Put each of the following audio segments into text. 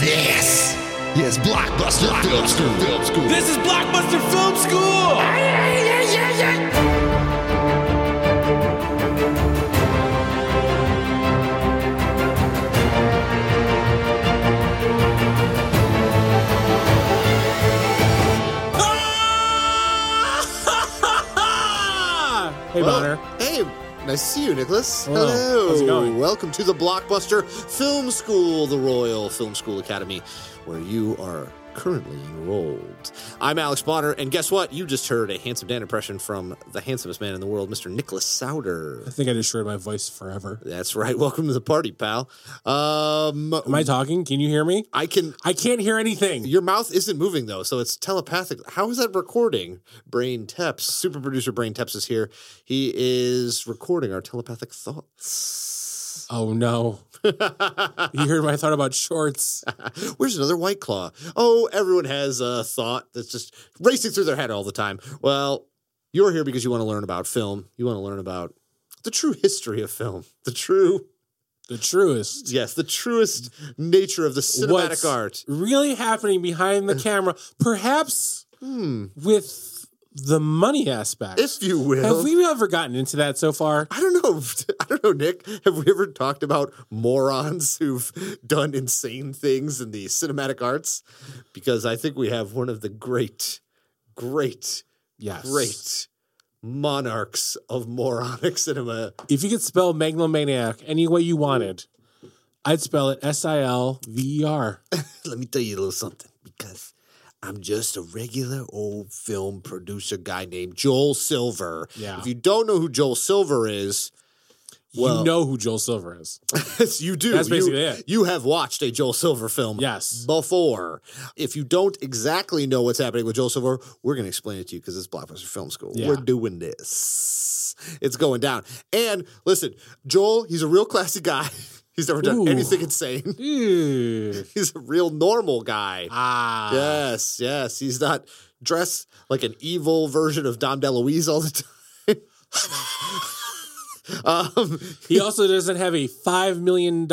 This is Blockbuster Film School. Film School. This is Blockbuster Film School! Hey, Bonner. Nice to see you, Nicholas. Hello. Hello. How's it going? Welcome to the Blockbuster Film School, the Royal Film School Academy, where you are currently enrolled. I'm Alex Bonner, and guess what? You just heard a handsome Dan impression from the handsomest man in the world, Mr. Nicholas Souter. I think I destroyed my voice forever. That's right. Welcome to the party, pal. Um, Am I talking? Can you hear me? I can. I can't hear anything. Your mouth isn't moving though, so it's telepathic. How is that recording? Brain Teps, super producer Brain Teps is here. He is recording our telepathic thoughts. Oh, no. You heard my thought about shorts. Where's another White Claw? Oh, everyone has a thought that's just racing through their head all the time. Well, you're here because you want to learn about film. You want to learn about the true history of film, the true, The truest. yes, the truest nature of the cinematic What's art. really happening behind the camera, perhaps Hmm. with the money aspect. If you will. Have we ever gotten into that so far? I don't know. I don't know, Nick. Have we ever talked about morons who've done insane things in the cinematic arts? Because I think we have one of the great, great, Yes. great monarchs of moronic cinema. If you could spell megalomaniac any way you wanted, I'd spell it S I L V E R. Let me tell you a little something because I'm just a regular old film producer guy named Joel Silver. Yeah. If you don't know who Joel Silver is, Well- you know who Joel Silver is. you do. That's basically you, it. You have watched a Joel Silver film Yes. before. If you don't exactly know what's happening with Joel Silver, we're going to explain it to you because it's Blockbuster Film School. Yeah. We're doing this. It's going down. And listen, Joel, he's a real classy guy. He's never done Ooh. anything insane. He's a real normal guy. Ah. Yes, yes. He's not dressed like an evil version of Dom DeLuise all the time. um, He also doesn't have a $5 million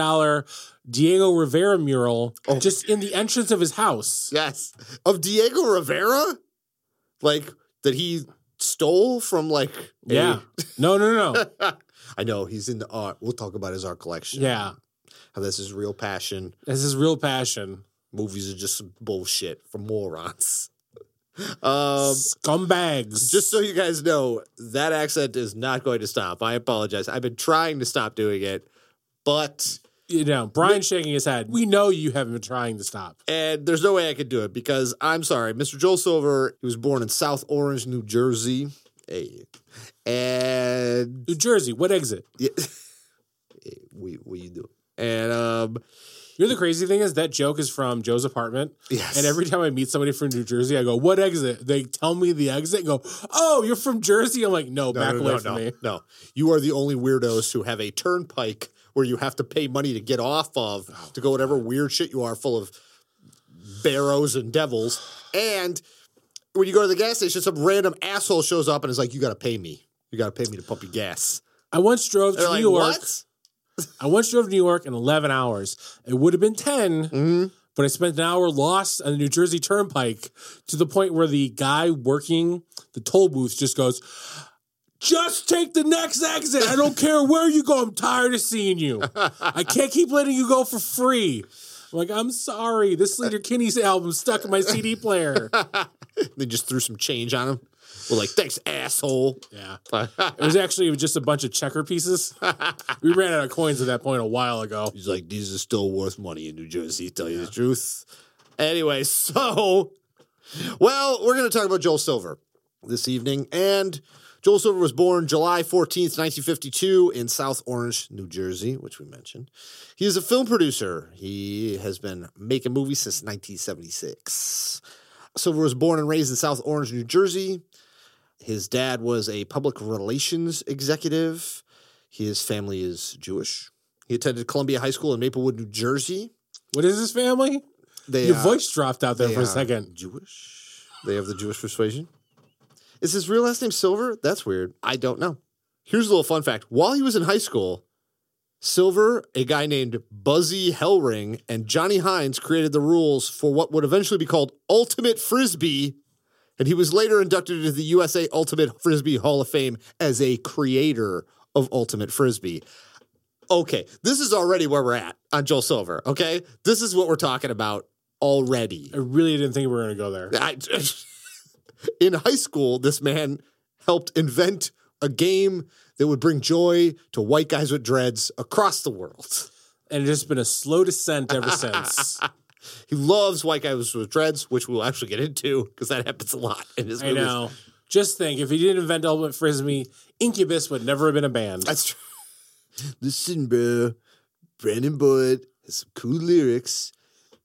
Diego Rivera mural Oh. just in the entrance of his house. yes. Of Diego Rivera? Like that he stole from like a- Yeah. No, no, no, no. I know he's into art. We'll talk about his art collection. Yeah. How this is real passion. This is real passion. Movies are just bullshit for morons. Um Scumbags. Just so you guys know, that accent is not going to stop. I apologize. I've been trying to stop doing it, but you know, Brian's shaking his head. We know you haven't been trying to stop. and there's no way I could do it because I'm sorry, Mr. Joel Silver. He was born in South Orange, New Jersey. Hey, and New Jersey, what exit? yeah, Hey, what, you do? And um, You know the crazy thing is that joke is from Joe's apartment. Yes. And every time I meet somebody from New Jersey, I go, "What exit?" They tell me the exit. And go, "Oh, you're from Jersey." I'm like, "No, no, back no, away no, from me." no, you are the only weirdos who have a turnpike where you have to pay money to get off of to go whatever weird shit you are, full of barrows and devils. And when you go to the gas station, some random asshole shows up and is like, "You got to pay me. You got to pay me to pump your gas." I once drove to They're New like, York. "What?" I once drove to New York in 11 hours. It would have been 10, Mm-hmm. but I spent an hour lost on the New Jersey Turnpike to the point where the guy working the toll booth just goes, just take the next exit. I don't care where you go. I'm tired of seeing you. I can't keep letting you go for free. I'm like, I'm sorry. This Sleater-Kinney's album stuck in my CD player. They just threw some change on him. We're like, "Thanks, asshole." Yeah. It was actually just a bunch of checker pieces. We ran out of coins at that point a while ago. He's like, these are still worth money in New Jersey, to tell you the truth. Anyway, so, well, we're going to talk about Joel Silver this evening. And Joel Silver was born July 14th, 1952, in South Orange, New Jersey, which we mentioned. He is a film producer. He has been making movies since 1976. Silver was born and raised in South Orange, New Jersey. His dad was a public relations executive. His family is Jewish. He attended Columbia High School in Maplewood, New Jersey. What is his family? They Your are- voice dropped out there for a second. Jewish. They have the Jewish persuasion. Is his real last name Silver? That's weird. I don't know. Here's a little fun fact. While he was in high school, Silver, a guy named Buzzy Hellring, and Jonny Hines created the rules for what would eventually be called Ultimate Frisbee. And he was later inducted into the USA Ultimate Frisbee Hall of Fame as a creator of Ultimate Frisbee. Okay, this is already where we're at on Joel Silver. Okay, this is what we're talking about already. I really didn't think we were going to go there. I, in high school, this man helped invent a game that would bring joy to white guys with dreads across the world. And it's just been a slow descent ever since. He loves white guys with dreads, which we'll actually get into because that happens a lot in his I movies. know. Just think, if he didn't invent Ultimate Frisbee, Incubus would never have been a band. That's true. Listen, bro. Brandon Boyd has some cool lyrics,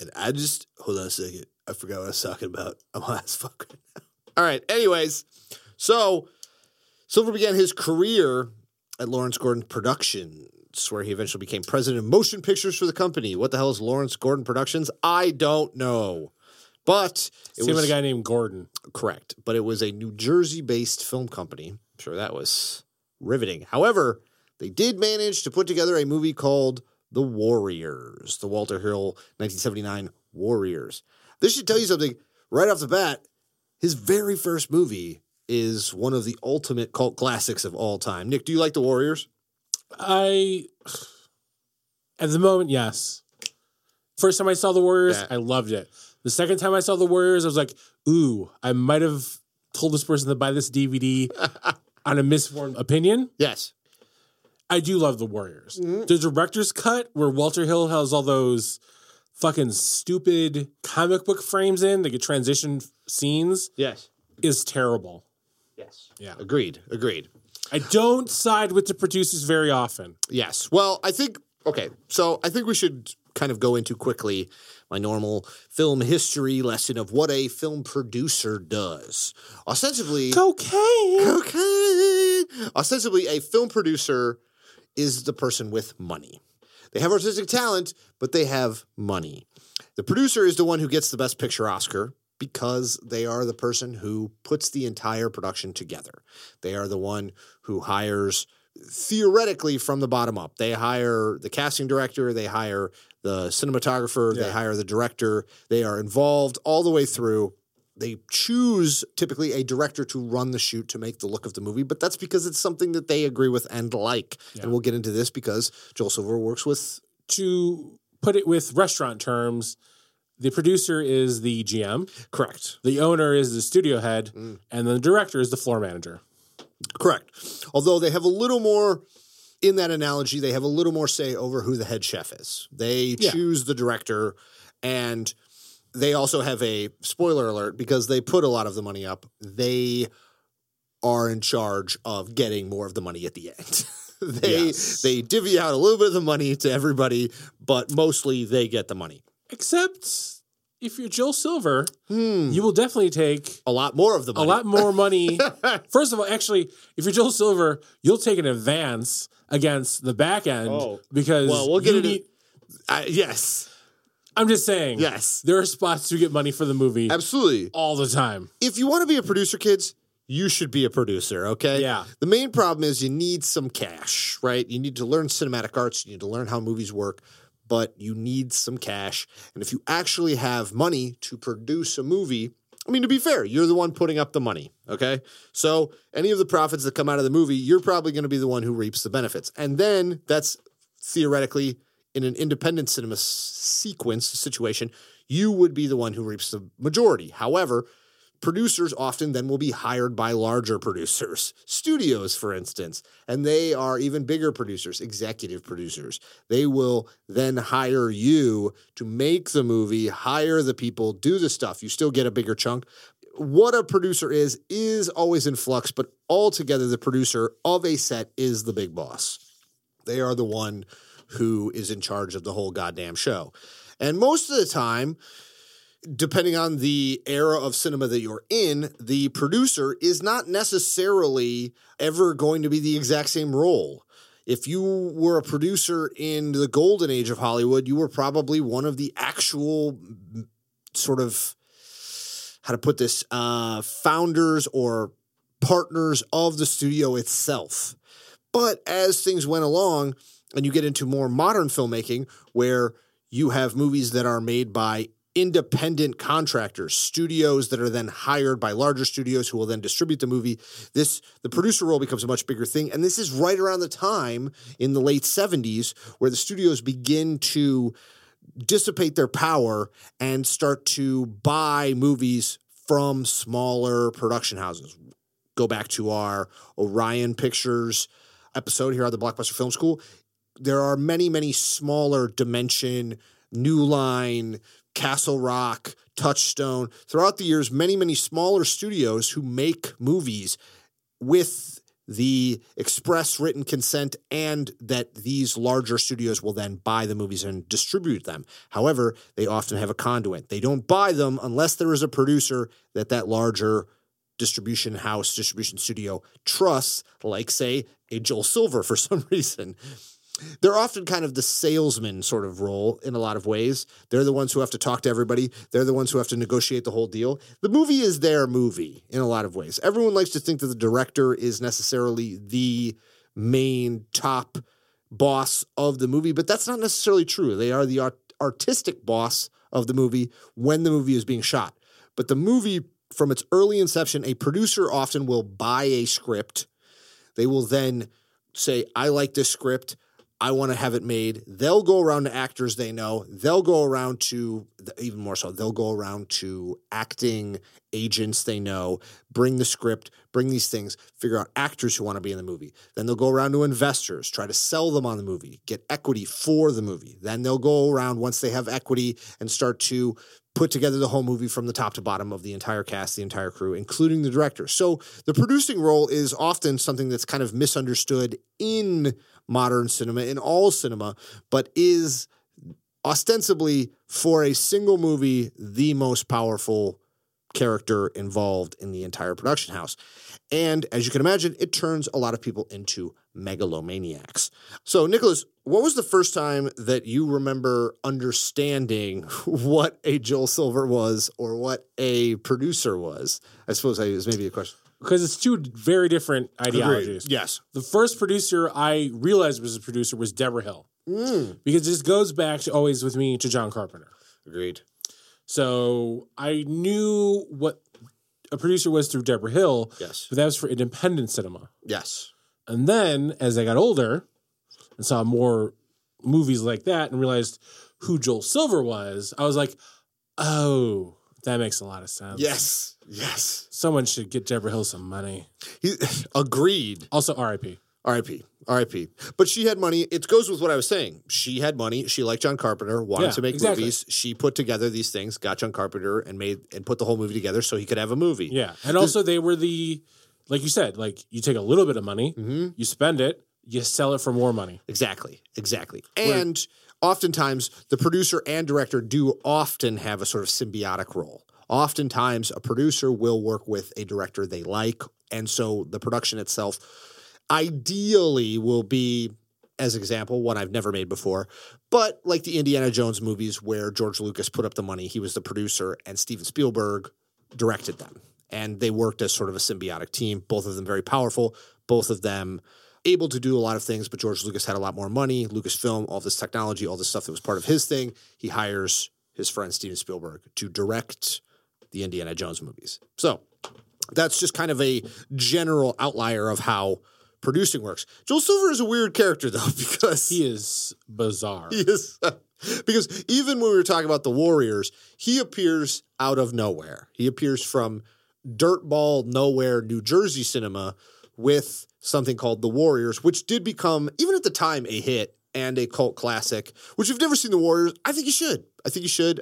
and I just hold on a second. I forgot what I was talking about. I'm high as fuck right now. All right. Anyways, so Silver began his career at Lawrence Gordon Productions, where he eventually became president of motion pictures for the company. What the hell is Lawrence Gordon Productions? I don't know. But it Same was a guy named Gordon. Correct. But it was a New Jersey based film company. I'm sure that was riveting. However, they did manage to put together a movie called The Warriors, the Walter Hill 1979 Warriors. This should tell you something right off the bat. His very first movie is one of the ultimate cult classics of all time. Nick, do you like The Warriors? I, at the moment, yes. First time I saw the Warriors, Yeah. I loved it. The second time I saw the Warriors, I was like, ooh, I might have told this person to buy this DVD on a misformed opinion. Yes. I do love the Warriors. Mm-hmm. The director's cut, where Walter Hill has all those fucking stupid comic book frames in, they get transition scenes, Yes. is terrible. Yes. Yeah. Agreed. Agreed. I don't side with the producers very often. Yes. Well, I think okay. So I think we should kind of go into quickly my normal film history lesson of what a film producer does. Ostensibly, Cocaine. okay. Ostensibly, a film producer is the person with money. They have artistic talent, but they have money. The producer is the one who gets the Best Picture Oscar because they are the person who puts the entire production together. They are the one who hires theoretically from the bottom up. They hire the casting director, they hire the cinematographer, they hire the director. They are involved all the way through. They choose typically a director to run the shoot to make the look of the movie, but that's because it's something that they agree with and like. And we'll get into this because Joel Silver works with To put it with restaurant terms, the producer is the GM, correct. the owner is the studio head, Mm. and the director is the floor manager. Correct. Although they have a little more in that analogy, they have a little more say over who the head chef is. They Yeah. choose the director and they also have a spoiler alert because they put a lot of the money up. They are in charge of getting more of the money at the end. they Yes. they divvy out a little bit of the money to everybody, but mostly they get the money. Except if you're Joel Silver, Hmm. you will definitely take A lot more of the money. a lot more money. First of all, actually, if you're Joel Silver, you'll take an advance against the back end Oh. because Well, we'll get into need- I- yes. I'm just saying. Yes. There are spots to get money for the movie Absolutely. all the time. if you want to be a producer, kids, you should be a producer, okay? Yeah. The main problem is you need some cash, right? You need to learn cinematic arts, you need to learn how movies work, but you need some cash. And if you actually have money to produce a movie, I mean, to be fair, you're the one putting up the money, okay? So any of the profits that come out of the movie, you're probably going to be the one who reaps the benefits. And then that's theoretically in an independent cinema sequence situation, you would be the one who reaps the majority. However, producers often then will be hired by larger producers, studios, for instance, and they are even bigger producers, executive producers. They will then hire you to make the movie, hire the people, do the stuff. You still get a bigger chunk. What a producer is, is always in flux, but altogether, the producer of a set is the big boss. They are the one who is in charge of the whole goddamn show. And most of the time, depending on the era of cinema that you're in, the producer is not necessarily ever going to be the exact same role. If you were a producer in the golden age of Hollywood, you were probably one of the actual mm, sort of how to put this uh, founders or partners of the studio itself. But as things went along, and you get into more modern filmmaking where you have movies that are made by independent contractors, studios that are then hired by larger studios who will then distribute the movie. This the producer role becomes a much bigger thing, and this is right around the time in the late '70s where the studios begin to dissipate their power and start to buy movies from smaller production houses. Go back to our Orion Pictures episode here on the Blockbuster Film School. There are many, many smaller dimension, New Line, Castle Rock, Touchstone. Throughout the years, many, many smaller studios who make movies with the express written consent and that these larger studios will then buy the movies and distribute them. However, they often have a conduit. They don't buy them unless there is a producer that that larger distribution house, distribution studio trusts, like say a Joel Silver for some reason. They're often kind of the salesman sort of role in a lot of ways. They're the ones who have to talk to everybody. They're the ones who have to negotiate the whole deal. The movie is their movie in a lot of ways. Everyone likes to think that the director is necessarily the main top boss of the movie, but that's not necessarily true. They are the art- artistic boss of the movie when the movie is being shot. But the movie, from its early inception, a producer often will buy a script. They will then say, I like this script. I want to have it made. They'll go around to actors they know. They'll go around to, even more so, they'll go around to acting agents they know, bring the script, bring these things, figure out actors who want to be in the movie. Then they'll go around to investors, try to sell them on the movie, get equity for the movie. Then they'll go around once they have equity and start to put together the whole movie from the top to bottom of the entire cast, the entire crew, including the director. So the producing role is often something that's kind of misunderstood in modern cinema, in all cinema, but is ostensibly for a single movie the most powerful character involved in the entire production house. And as you can imagine, it turns a lot of people into megalomaniacs. So, Nicholas, what was the first time that you remember understanding what a Joel Silver was or what a producer was? I suppose that is maybe a question. Because it's two very different ideologies. Yes. The first producer I realized was a producer was Debra Hill mm. because this goes back to always with me to John Carpenter. Agreed. So I knew what a producer was through Debra Hill, Yes. but that was for independent cinema. Yes. And then as I got older and saw more movies like that and realized who Joel Silver was, I was like, oh, that makes a lot of sense. Yes. Yes. Someone should get Debra Hill some money. He, agreed. Also, RIP. R.I.P. R.I.P. But she had money. It goes with what I was saying. She had money. She liked John Carpenter, wanted Yeah, to make exactly. movies. She put together these things, got John Carpenter, and made and put the whole movie together so he could have a movie. Yeah. And also, they were the, like you said, like you take a little bit of money, Mm-hmm. you spend it, you sell it for more money. Exactly. Exactly. And oftentimes the producer and director do often have a sort of symbiotic role. Oftentimes a producer will work with a director they like. And so the production itself ideally will be, as example, one I've never made before, but like the Indiana Jones movies where George Lucas put up the money, he was the producer, and Steven Spielberg directed them. And they worked as sort of a symbiotic team, both of them very powerful, both of them able to do a lot of things, but George Lucas had a lot more money, Lucasfilm, all this technology, all this stuff that was part of his thing. He hires his friend Steven Spielberg to direct the Indiana Jones movies. So that's just kind of a general outlier of how producing works. Joel Silver is a weird character though, because He is bizarre. he is because even when we were talking about the Warriors, he appears out of nowhere. He appears from dirtball nowhere New Jersey cinema with something called The Warriors, which did become even at the time a hit and a cult classic. Which if you've never seen The Warriors, I think you should. I think you should.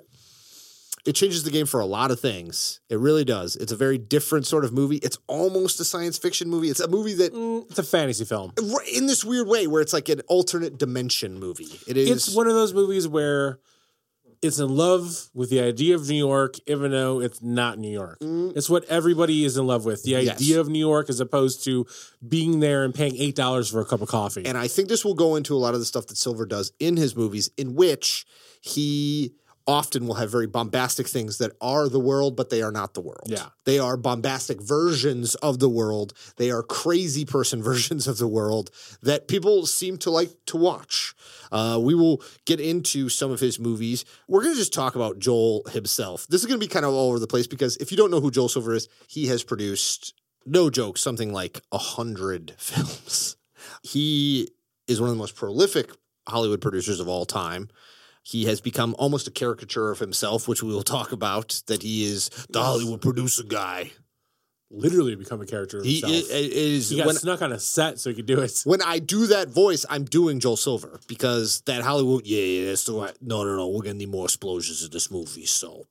It changes the game for a lot of things. It really does. It's a very different sort of movie. It's almost a science fiction movie. It's a movie that Mm, It's a fantasy film. in this weird way where it's like an alternate dimension movie. It is It's one of those movies where it's in love with the idea of New York, even though it's not New York. It's what everybody is in love with. The Mm. Yes. idea of New York as opposed to being there and paying eight dollars for a cup of coffee. And I think this will go into a lot of the stuff that Silver does in his movies, in which he often will have very bombastic things that are the world, but they are not the world. Yeah. They are bombastic versions of the world. They are crazy person versions of the world that people seem to like to watch. Uh, we will get into some of his movies. We're going to just talk about Joel himself. This is going to be kind of all over the place because if you don't know who Joel Silver is, he has produced, no joke, something like a hundred films. He is one of the most prolific Hollywood producers of all time. He has become almost a caricature of himself, which we will talk about. That he is the Hollywood producer guy. Literally become a character He himself. i- i- is he got when, snuck on a set so he could do it. when I do that voice, I'm doing Joel Silver because that Hollywood. Yeah, yeah, that's the right. No, no, no. We're gonna need more explosions in this movie, so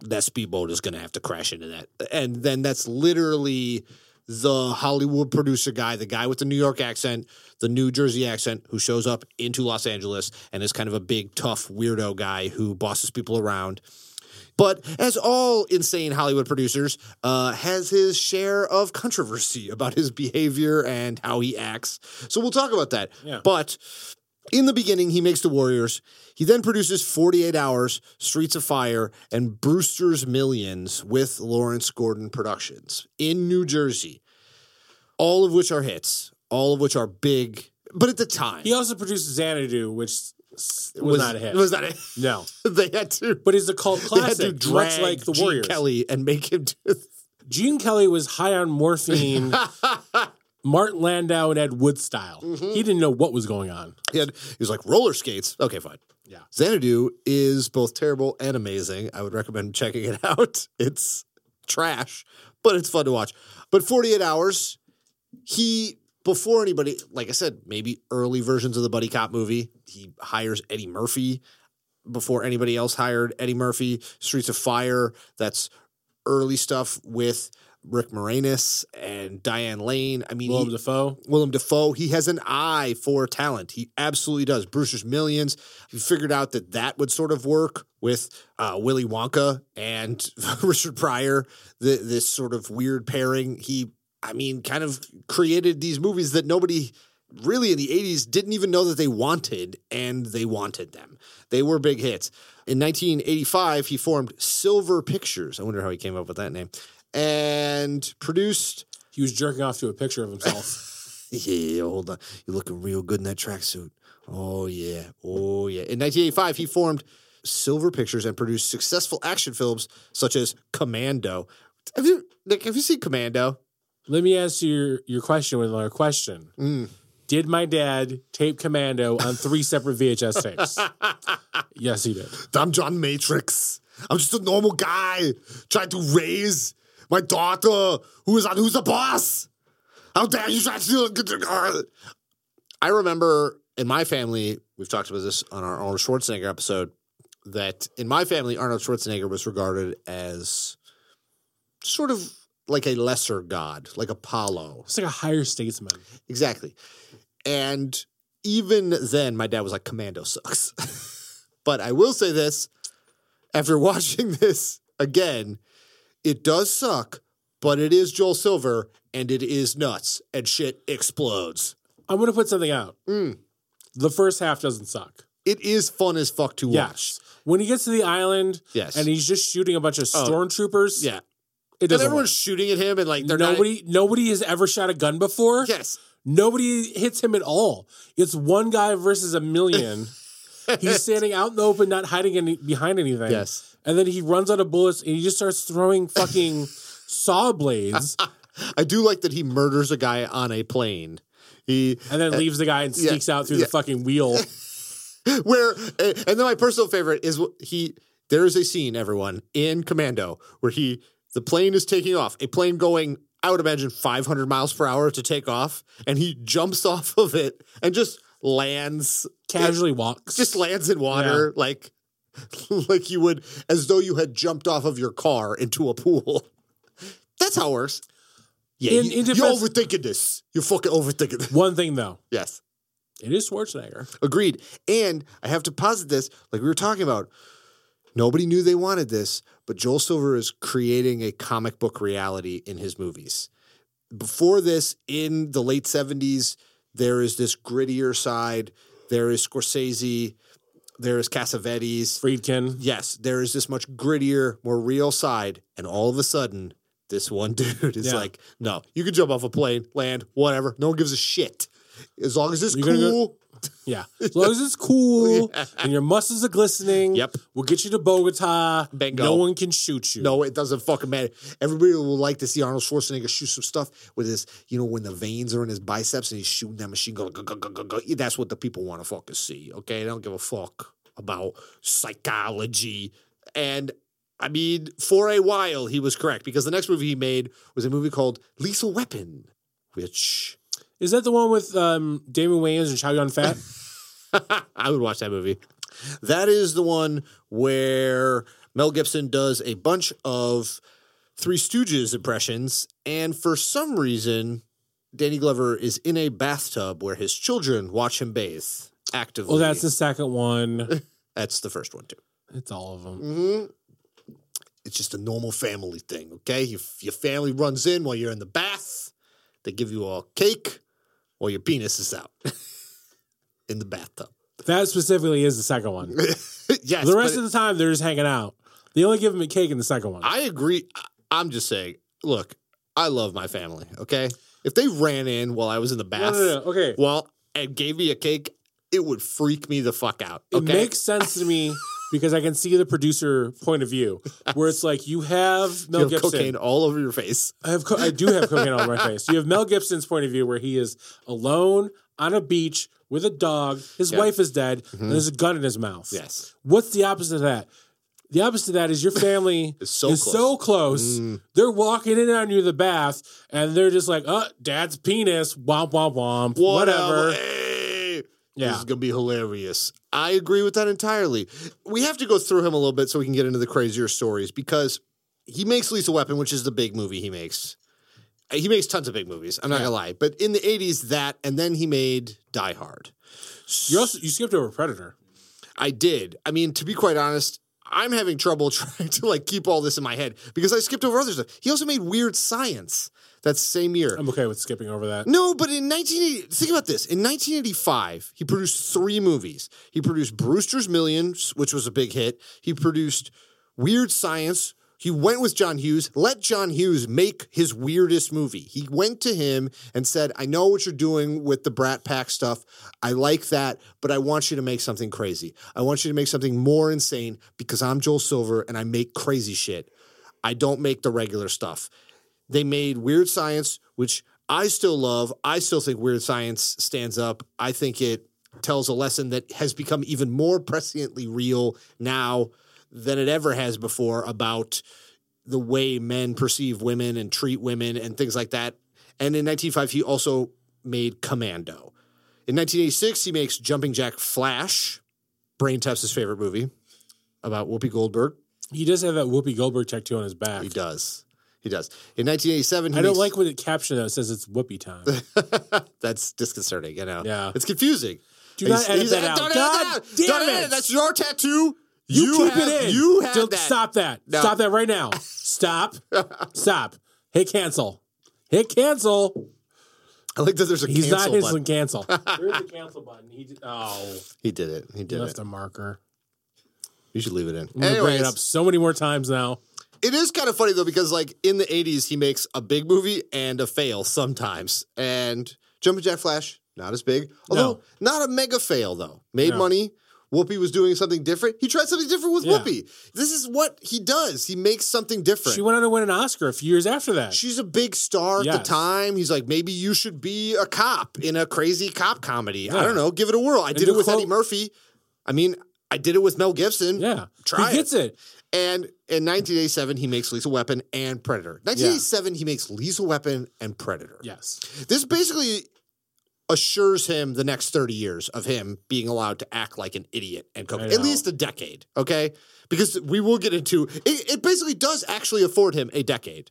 that speedboat is gonna have to crash into that. And then that's literally the Hollywood producer guy, the guy with the New York accent, the New Jersey accent, who shows up into Los Angeles and is kind of a big, tough, weirdo guy who bosses people around. But as all insane Hollywood producers, uh, has his share of controversy about his behavior and how he acts. So we'll talk about that. Yeah. But in the beginning, he makes The Warriors. He then produces 48 Hours, Streets of Fire, and Brewster's Millions with Lawrence Gordon Productions in New Jersey, all of which are hits, all of which are big. But at the time, He also produced Xanadu, which s- was, not a hit. Was not a hit. no, They had to. but it's a cult classic. They had to classic, drag much like the Gene Warriors. Kelly and make him do Gene Kelly was high on morphine, Martin Landau and Ed Wood style. Mm-hmm. He didn't know what was going on. He, had, he was like roller skates. Okay, fine. Yeah. Xanadu is both terrible and amazing. I would recommend checking it out. It's trash, but it's fun to watch. But 48 Hours, he, before anybody, like I said, maybe early versions of the Buddy Cop movie, he hires Eddie Murphy before anybody else hired Eddie Murphy. Streets of Fire, that's early stuff with Rick Moranis and Diane Lane. I mean, Willem he- Dafoe. Willem Dafoe, he has an eye for talent. He absolutely does. Brewster's Millions, he figured out that that would sort of work with uh, Willy Wonka and Richard Pryor, the, this sort of weird pairing. He, I mean, kind of created these movies that nobody really in the 80s didn't even know that they wanted, and they wanted them. They were big hits. In 1985, he formed Silver Pictures. I wonder how he came up with that name. And produced He was jerking off to a picture of himself. yeah, hold on. You're looking real good in that tracksuit. Oh, yeah. Oh, yeah. In 1985, he formed Silver Pictures and produced successful action films such as Commando. Have you, Nick, have you seen Commando? Let me ask you your, your question with another question. Mm. Did my dad tape Commando on three separate VHS tapes? yes, he did. I'm John Matrix. I'm just a normal guy trying to raise my daughter who is on Who's the Boss. How dare you try to. I remember in my family, we've talked about this on our Arnold Schwarzenegger episode, that in my family, Arnold Schwarzenegger was regarded as sort of like a lesser god, like Apollo. It's like a higher statesman. Exactly. And even then, my dad was like, Commando sucks. but I will say this after watching this again, it does suck, but it is Joel Silver and it is nuts and shit explodes. I'm going to put something out. Mm. The first half doesn't suck. It is fun as fuck to watch. Yes. When he gets to the island Yes. and he's just shooting a bunch of Oh. stormtroopers, Yeah. It doesn't everyone's work. shooting at him and like they're nobody nobody has ever shot a gun before. Yes. Nobody hits him at all. It's one guy versus a million. He's standing out in the open, not hiding any, behind anything. Yes. And then he runs out of bullets and he just starts throwing fucking saw blades I do like that he murders a guy on a plane. He and then uh, leaves the guy and yeah, sneaks out through yeah. the fucking wheel. where and then my personal favorite is he there is a scene everyone in commando where he the plane is taking off a plane going i would imagine 500 miles per hour to take off and he jumps off of it and just lands Casually walks. just lands in water like like you would as though you had jumped off of your car into a pool that's how it works yeah In- you, in you're overthinking this you're fucking overthinking this One thing though, yes it is Schwarzenegger. Agreed. And I have to posit this, like we were talking about. Nobody knew they wanted this, but Joel Silver is creating a comic book reality in his movies. Before this, in the late 70s, there is this grittier side. There is Scorsese. There's Cassavetes. Friedkin. Yes, there is this much grittier, more real side, and all of a sudden, this one dude is Yeah. like, "No, you can jump off a plane, land, whatever. No one gives a shit as long as it's You're gonna go- cool." Yeah. As long as it's cool and your muscles are glistening. Yep. We'll get you to Bogota. Bingo. No one can shoot you. No, it doesn't fucking matter. Everybody will like to see Arnold Schwarzenegger shoot some stuff with his, you know, when the veins are in his biceps and he's shooting that machine gun. gu- gu- gu- gu- gu- That's what the people want to fucking see. Okay, they don't give a fuck about psychology. And I mean, for a while, he was correct because the next movie he made was a movie called Lethal Weapon, which Is that the one with um, Damon Wayans and Chow Yun Fat? I would watch that movie. That is the one where Mel Gibson does a bunch of Three Stooges impressions, and for some reason, Danny Glover is in a bathtub where his children watch him bathe actively. well, that's the second one. that's the first one too. It's all of them. hmm It's just a normal family thing, okay? Your, your family runs in while you're in the bath. They give you a cake while your penis is out in the bathtub. That specifically is the second one. yes, the rest of the time, they're just hanging out. They only give him a cake in the second one. I agree. I'm just saying. Look, I love my family. Okay, if they ran in while I was in the no, bath, no, no. Okay. well, and gave me a cake, it would freak me the fuck out. It Okay, makes sense to me because I can see the producer point of view where it's like you have Mel you have Gibson. cocaine all over your face. I have co- I do have cocaine on my face. You have Mel Gibson's point of view where he is alone on a beach with a dog. His Yeah. wife is dead, and there's a gun in his mouth. Yes, What's the opposite of that? The opposite of that is your family It's so is close. so close. Mm. They're walking in on you the bath, and they're just like, "Uh, dad's penis, womp womp womp, whatever." Hey, Yeah. This is gonna be hilarious. I agree with that entirely. We have to go through him a little bit so we can get into the crazier stories because he makes Lethal Weapon, which is the big movie he makes. He makes tons of big movies. I'm not Yeah. gonna lie, but in the '80s, that, and then he made Die Hard. You also you skipped over Predator. I did. I mean, to be quite honest, I'm having trouble trying to like keep all this in my head because I skipped over other stuff. He also made Weird Science that same year. I'm okay with skipping over that. No, but in 1980, think about this. In 1985, he produced three movies. He produced Brewster's Millions, which was a big hit. He produced Weird Science. He went with John Hughes, let John Hughes make his weirdest movie. He went to him and said, I know what you're doing with the Brat Pack stuff. I like that, but I want you to make something crazy. I want you to make something more insane because I'm Joel Silver and I make crazy shit. I don't make the regular stuff. They made Weird Science, which I still love. I still think Weird Science stands up. I think it tells a lesson that has become even more presciently real now than it ever has before about the way men perceive women and treat women and things like that. And in 1905, he also made Commando. In 1986, he makes Jumping Jack Flash, Brain Test's favorite movie about Whoopi Goldberg. He does have that Whoopi Goldberg tattoo on his back. He does. He does. In 1987, he I don't makes- like when it captioned that says it's Whoopi time. That's disconcerting. You know. Yeah. It's confusing. Do not edit that out. Don't edit God that damn Don't edit it. That's your tattoo. You, keep have, it in. You have Don't- that. Stop that. No. Stop that right now. Stop. Stop. Hit cancel. Hit cancel. I like that. There's a He's cancel not button. cancel. Where's the cancel button? He did, oh, He did it. He he did left it. a marker. You should leave it in. I'm gonna bring it up so many more times now. It is kind of funny though because like in the 80s, he makes a big movie and a fail sometimes. And Jumpin' Jack Flash, not as big, although not a mega fail though. Made No. money. Whoopi was doing something different. He tried something different with Yeah. Whoopi. This is what he does. He makes something different. She went on to win an Oscar a few years after that. She's a big star at the time. He's like, maybe you should be a cop in a crazy cop comedy. I don't know. Give it a whirl. I did it with quote- Eddie Murphy. I mean, I did it with Mel Gibson. yeah, Try he gets it. And in 1987, he makes Lethal Weapon and Predator. 1987, he makes Lethal Weapon and Predator. Yes. This basically assures him the next 30 years of him being allowed to act like an idiot and coke. At least a decade, okay? Because we will get into it, it basically does actually afford him a decade.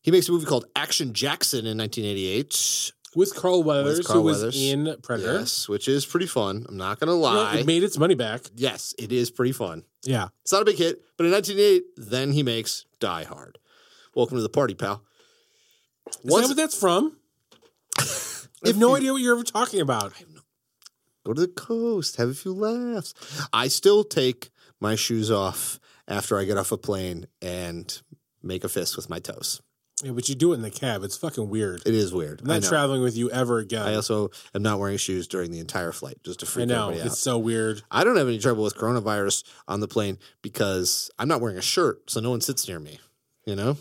He makes a movie called Action Jackson in 1988. With Carl Weathers, Carl who was in Predator. Yes, which is pretty fun. I'm not gonna You know, lie. it made its money back. yes, it is pretty fun. Yeah. It's not a big hit, but in 1988, then he makes Die Hard. Welcome to the party, pal. Is that what that's from? I have no idea what you're ever talking about. Go to the coast, have a few laughs. I still take my shoes off after I get off a plane and make a fist with my toes. Yeah, but you do it in the cab. It's fucking weird. It is weird. I'm not traveling with you ever again. I also am not wearing shoes during the entire flight just to I freak know. everybody out. It's so weird. I don't have any trouble with coronavirus on the plane because I'm not wearing a shirt, so no one sits near me. You know?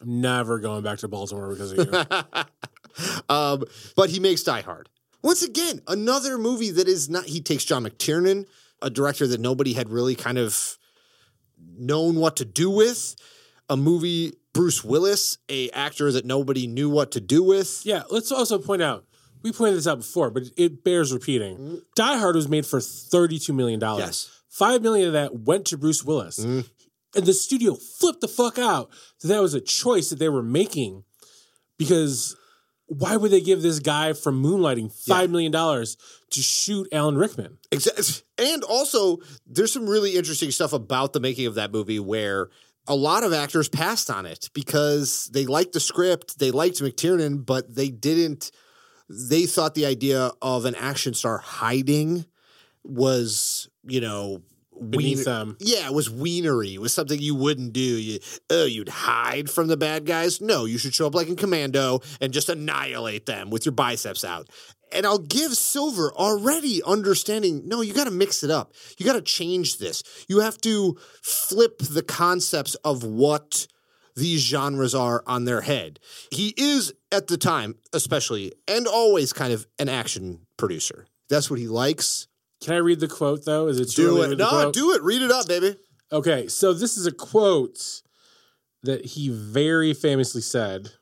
I'm never going back to Baltimore because of you. um, but he makes Die Hard. Once again, another movie that is not. He takes John McTiernan, a director that nobody had really kind of known what to do with. A movie, Bruce Willis, a actor that nobody knew what to do with. yeah, let's also point out we pointed this out before, but it bears repeating. Mm. Die Hard was made for $32 million. Yes. Five million of that went to Bruce Willis. Mm. And the studio flipped the fuck out that that was a choice that they were making because why would they give this guy from Moonlighting five million dollars to shoot Alan Rickman? Exactly. And also, there's some really interesting stuff about the making of that movie where a lot of actors passed on it because they liked the script, they liked McTiernan, but they didn't. They thought the idea of an action star hiding was, you know, Beneath them. Yeah, it was wienery. It was something you wouldn't do. You, oh, you'd hide from the bad guys? No, you should show up like in Commando and just annihilate them with your biceps out. And I'll give Silver already understanding. No, you got to mix it up. You got to change this. You have to flip the concepts of what these genres are on their head. He is at the time, especially and always, kind of an action producer. That's what he likes. Can I read the quote though? Is it Do it. No, do it. Read it up, baby. Okay, so this is a quote that he very famously said.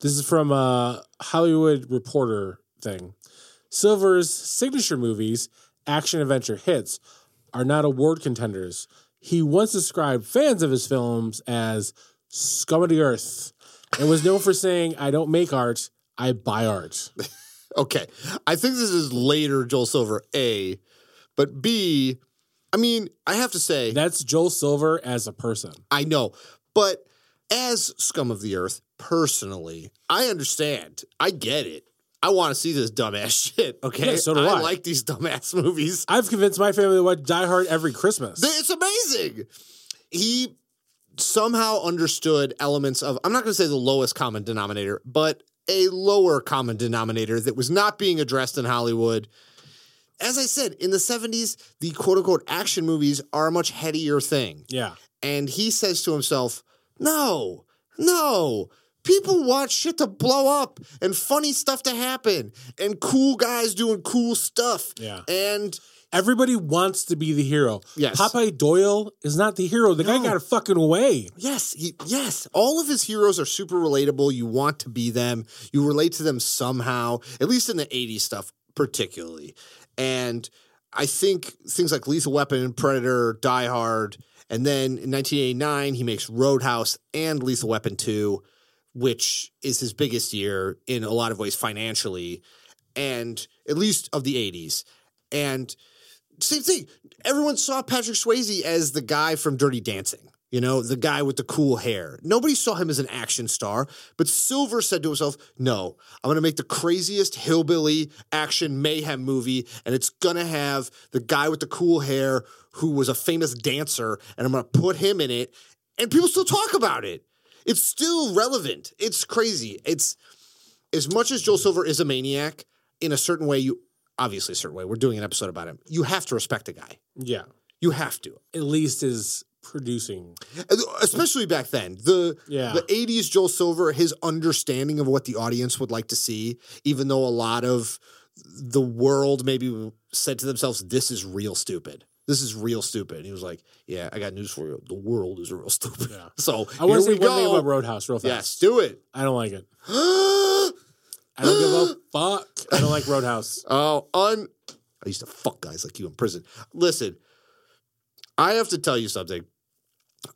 This is from a Hollywood Reporter thing. Silver's signature movies, action adventure hits, are not award contenders. He once described fans of his films as scum of the earth and was known for saying, I don't make art, I buy art. Okay. I think this is later Joel Silver, A. But B, I mean, I have to say, That's Joel Silver as a person. I know, but as scum of the earth, personally, I understand. I get it. I want to see this dumbass shit. Okay. Yeah, so do I. like these dumbass movies. I've convinced my family to watch Die Hard every Christmas. It's amazing. He somehow understood elements of, I'm not going to say the lowest common denominator, but a lower common denominator that was not being addressed in Hollywood. As I said, in the 70s, the quote unquote action movies are a much headier thing. yeah. And he says to himself, no, no. People watch shit to blow up and funny stuff to happen and cool guys doing cool stuff. Yeah. And Everybody wants to be the hero. Yes. Popeye Doyle is not the hero. The guy No. got fucking away. Yes, he, yes. All of his heroes are super relatable. You want to be them. You relate to them somehow, at least in the 80s stuff, particularly. And I think things like Lethal Weapon, Predator, Die Hard, and then in 1989, he makes Roadhouse and Lethal Weapon 2, which is his biggest year in a lot of ways financially, and at least of the 80s. And same thing. Everyone saw Patrick Swayze as the guy from Dirty Dancing. You know, the guy with the cool hair. Nobody saw him as an action star, but Silver said to himself, No, I'm to make the craziest hillbilly action mayhem movie, and it's to have the guy with the cool hair who was a famous dancer, and I'm to put him in it, and people still talk about it. It's still relevant. It's crazy. It's as much as Joel Silver is a maniac in a certain way, you obviously a certain way. We're doing an episode about him. You have to respect the guy. Yeah. You have to. At least is producing. especially back then the Yeah. the 80s joel silver his understanding of what the audience would like to see even though a lot of the world maybe said to themselves this is real stupid this is real stupid and he was like yeah i got news for you the world is real stupid Yeah. so I want to say we one thing about Roadhouse real fast. yes do it I don't like it. I don't give a fuck. I don't like Roadhouse. Oh, un. I used to fuck guys like you in prison. Listen, I have to tell you something.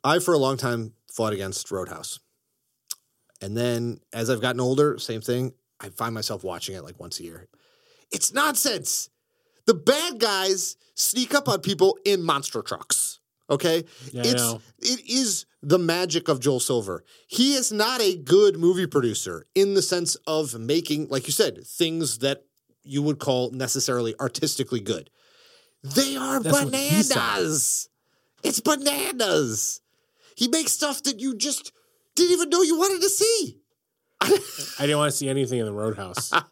I, for a long time, fought against Roadhouse. And then as I've gotten older, same thing. I find myself watching it like once a year. It's nonsense. The bad guys sneak up on people in monster trucks. Okay? Yeah, it's it is the magic of Joel Silver. He is not a good movie producer in the sense of making, like you said, things that you would call necessarily artistically good. They are That's what he said. bananas. It's bananas. He makes stuff that you just didn't even know you wanted to see. I didn't want to see anything in the Roadhouse.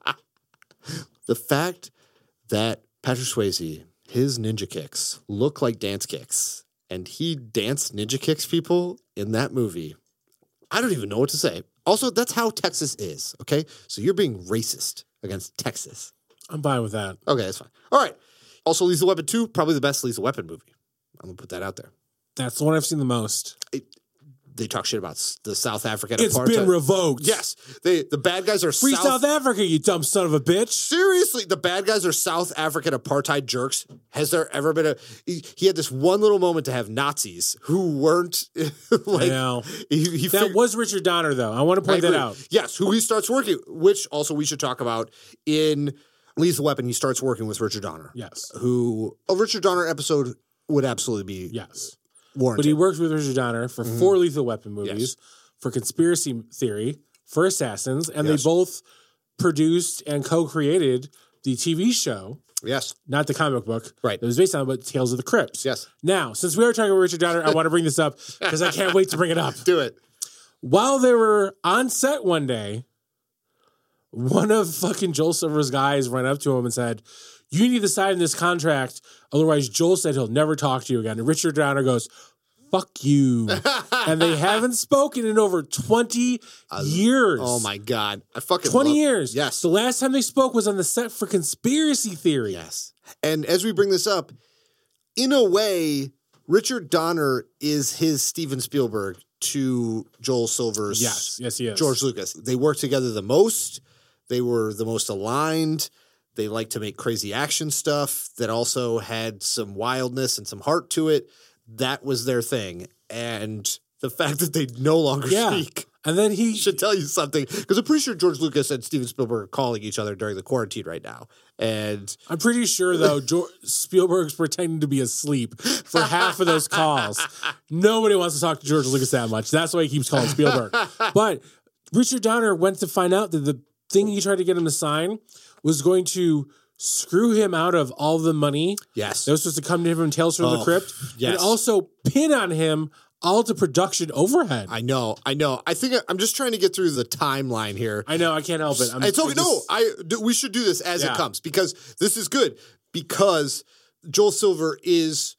The fact that Patrick Swayze, his ninja kicks look like dance kicks, and he danced ninja kicks people in that movie. I don't even know what to say. Also, that's how Texas is, okay? So you're being racist against Texas. I'm fine with that. Okay, that's fine. All right. Also, Lethal Weapon 2, probably the best Lethal Weapon movie. I'm going to put that out there. That's the one I've seen the most. They talk shit about the South African It's apartheid. been revoked. yes, they the bad guys are Free South Africa, you dumb son of a bitch. Seriously, the bad guys are South African apartheid jerks. Has there ever been a? He, he had this one little moment to have Nazis who weren't like. He, he That was Richard Donner, though. I want to point that out. Yes, who he starts working, which also we should talk about in Lethal Weapon. He starts working with Richard Donner. Yes. who a Richard Donner episode would absolutely be Yes. Warranted. But he worked with Richard Donner for Mm-hmm. four Lethal Weapon movies, for Conspiracy Theory, for Assassins, and Yes. they both produced and co-created the TV show, yes, not the comic book, Right. That was based on, but Tales of the Crypts. Yes. Now, since we are talking about Richard Donner, I want to bring this up because I can't wait to bring it up. do it. While they were on set one day, one of fucking Joel Silver's guys ran up to him and said, You need to sign this contract. Otherwise, Joel said he'll never talk to you again. And Richard Donner goes, Fuck you. and they haven't spoken in over 20 years. Oh my god, I fucking 20 love- years. Yes, The last time they spoke was on the set for Conspiracy Theory. Yes. And as we bring this up, in a way, Richard Donner is his Steven Spielberg to Joel Silver's Yes. Yes, he is. George Lucas. They worked together the most. They were the most aligned. They like to make crazy action stuff that also had some wildness and some heart to it. That was their thing. And the fact that they no longer Yeah. speak And then he should tell you something. Because I'm pretty sure George Lucas and Steven Spielberg are calling each other during the quarantine right now. And I'm pretty sure though George, Spielberg's pretending to be asleep for half of those calls. Nobody wants to talk to George Lucas that much. That's why he keeps calling Spielberg. But Richard Donner went to find out that the thing he tried to get him to sign was going to screw him out of all the money yes. that was supposed to come to him from Tales from the Oh, Crypt, yes. and also pin on him all the production overhead. I, know, I know. I think I'm just trying to get through the timeline here. I know I can't help it. I'm, it's okay. I no, I we should do this as Yeah. it comes because this is good. Because Joel Silver is.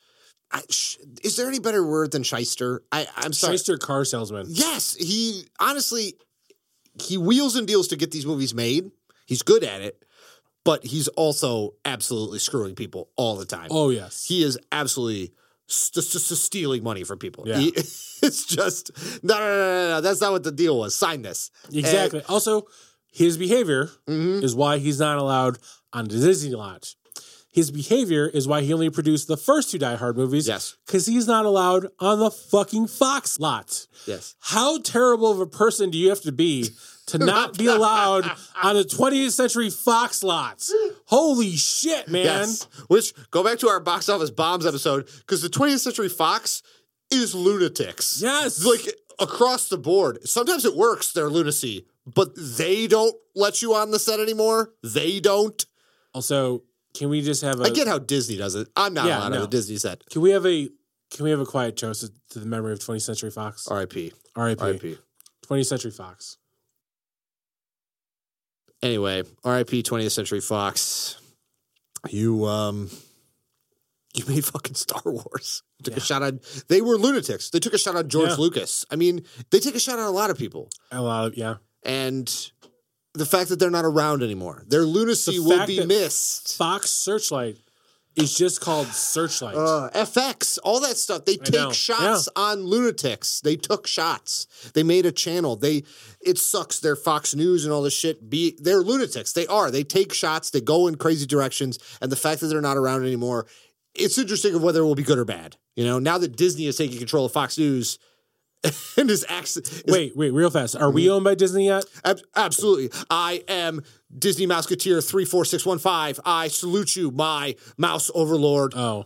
I, sh- is there any better word than shyster? I, I'm sorry. Shyster car salesman. Yes, he honestly he wheels and deals to get these movies made. He's good at it, but he's also absolutely screwing people all the time. Oh yes. He is absolutely st- st- st- stealing money from people. Yeah. He- it's just no, no, no, no, no. That's not what the deal was. Sign this. Exactly. also, his behavior Mm-hmm. is why he's not allowed on the Disney lot. His behavior is why he only produced the first two Die Hard movies. Yes. Because he's not allowed on the fucking Fox lot. Yes. How terrible of a person do you have to be to not be allowed on the 20th Century Fox lots? Holy shit, man. Yes. Which go back to our box office bombs episode because the 20th Century Fox is lunatics. Yes. Like across the board. Sometimes it works, their lunacy, but they don't let you on the set anymore. They don't. Also, can we just have a I get how Disney does it. I'm not Yeah, allowed no. on the Disney set. can we have a can we have a quiet toast to the memory of 20th Century Fox? R.I.P. R.I.P. R.I.P. 20th Century Fox. Anyway, R.I.P. 20th Century Fox. You um, you made fucking Star Wars. Took a shot on. They were lunatics. They took a shot on George Yeah. Lucas. I mean, they take a shot on a lot of people. A lot of yeah. and the fact that they're not around anymore. Their lunacy The will be missed. Fox Searchlight is just called Searchlight. Uh, FX, all that stuff. They take shots on lunatics. They took shots. They made a channel. They it sucks. They're Fox News and all this shit. Be they're lunatics. They are. They take shots. They go in crazy directions. And the fact that they're not around anymore, it's interesting of whether it will be good or bad. You know, now that Disney is taking control of Fox News and is actually wait, wait, real fast. Are Mm-hmm. we owned by Disney yet? Ab- absolutely. I am Disney Mouseketeer 34615. I salute you, my mouse overlord. Oh.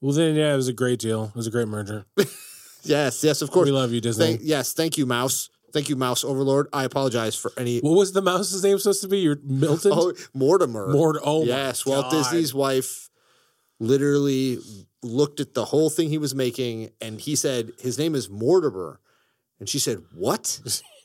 Well then yeah, it was a great deal. It was a great merger. yes, yes, of course. We love you, Disney. Thank, yes, thank you, mouse. Thank you, Mouse Overlord. I apologize for any. What was the mouse's name supposed to be? Your Milton? Oh, Mortimer. Mort- oh yes. Walt. Disney's wife literally looked at the whole thing he was making, and he said his name is Mortimer, and she said, "What?"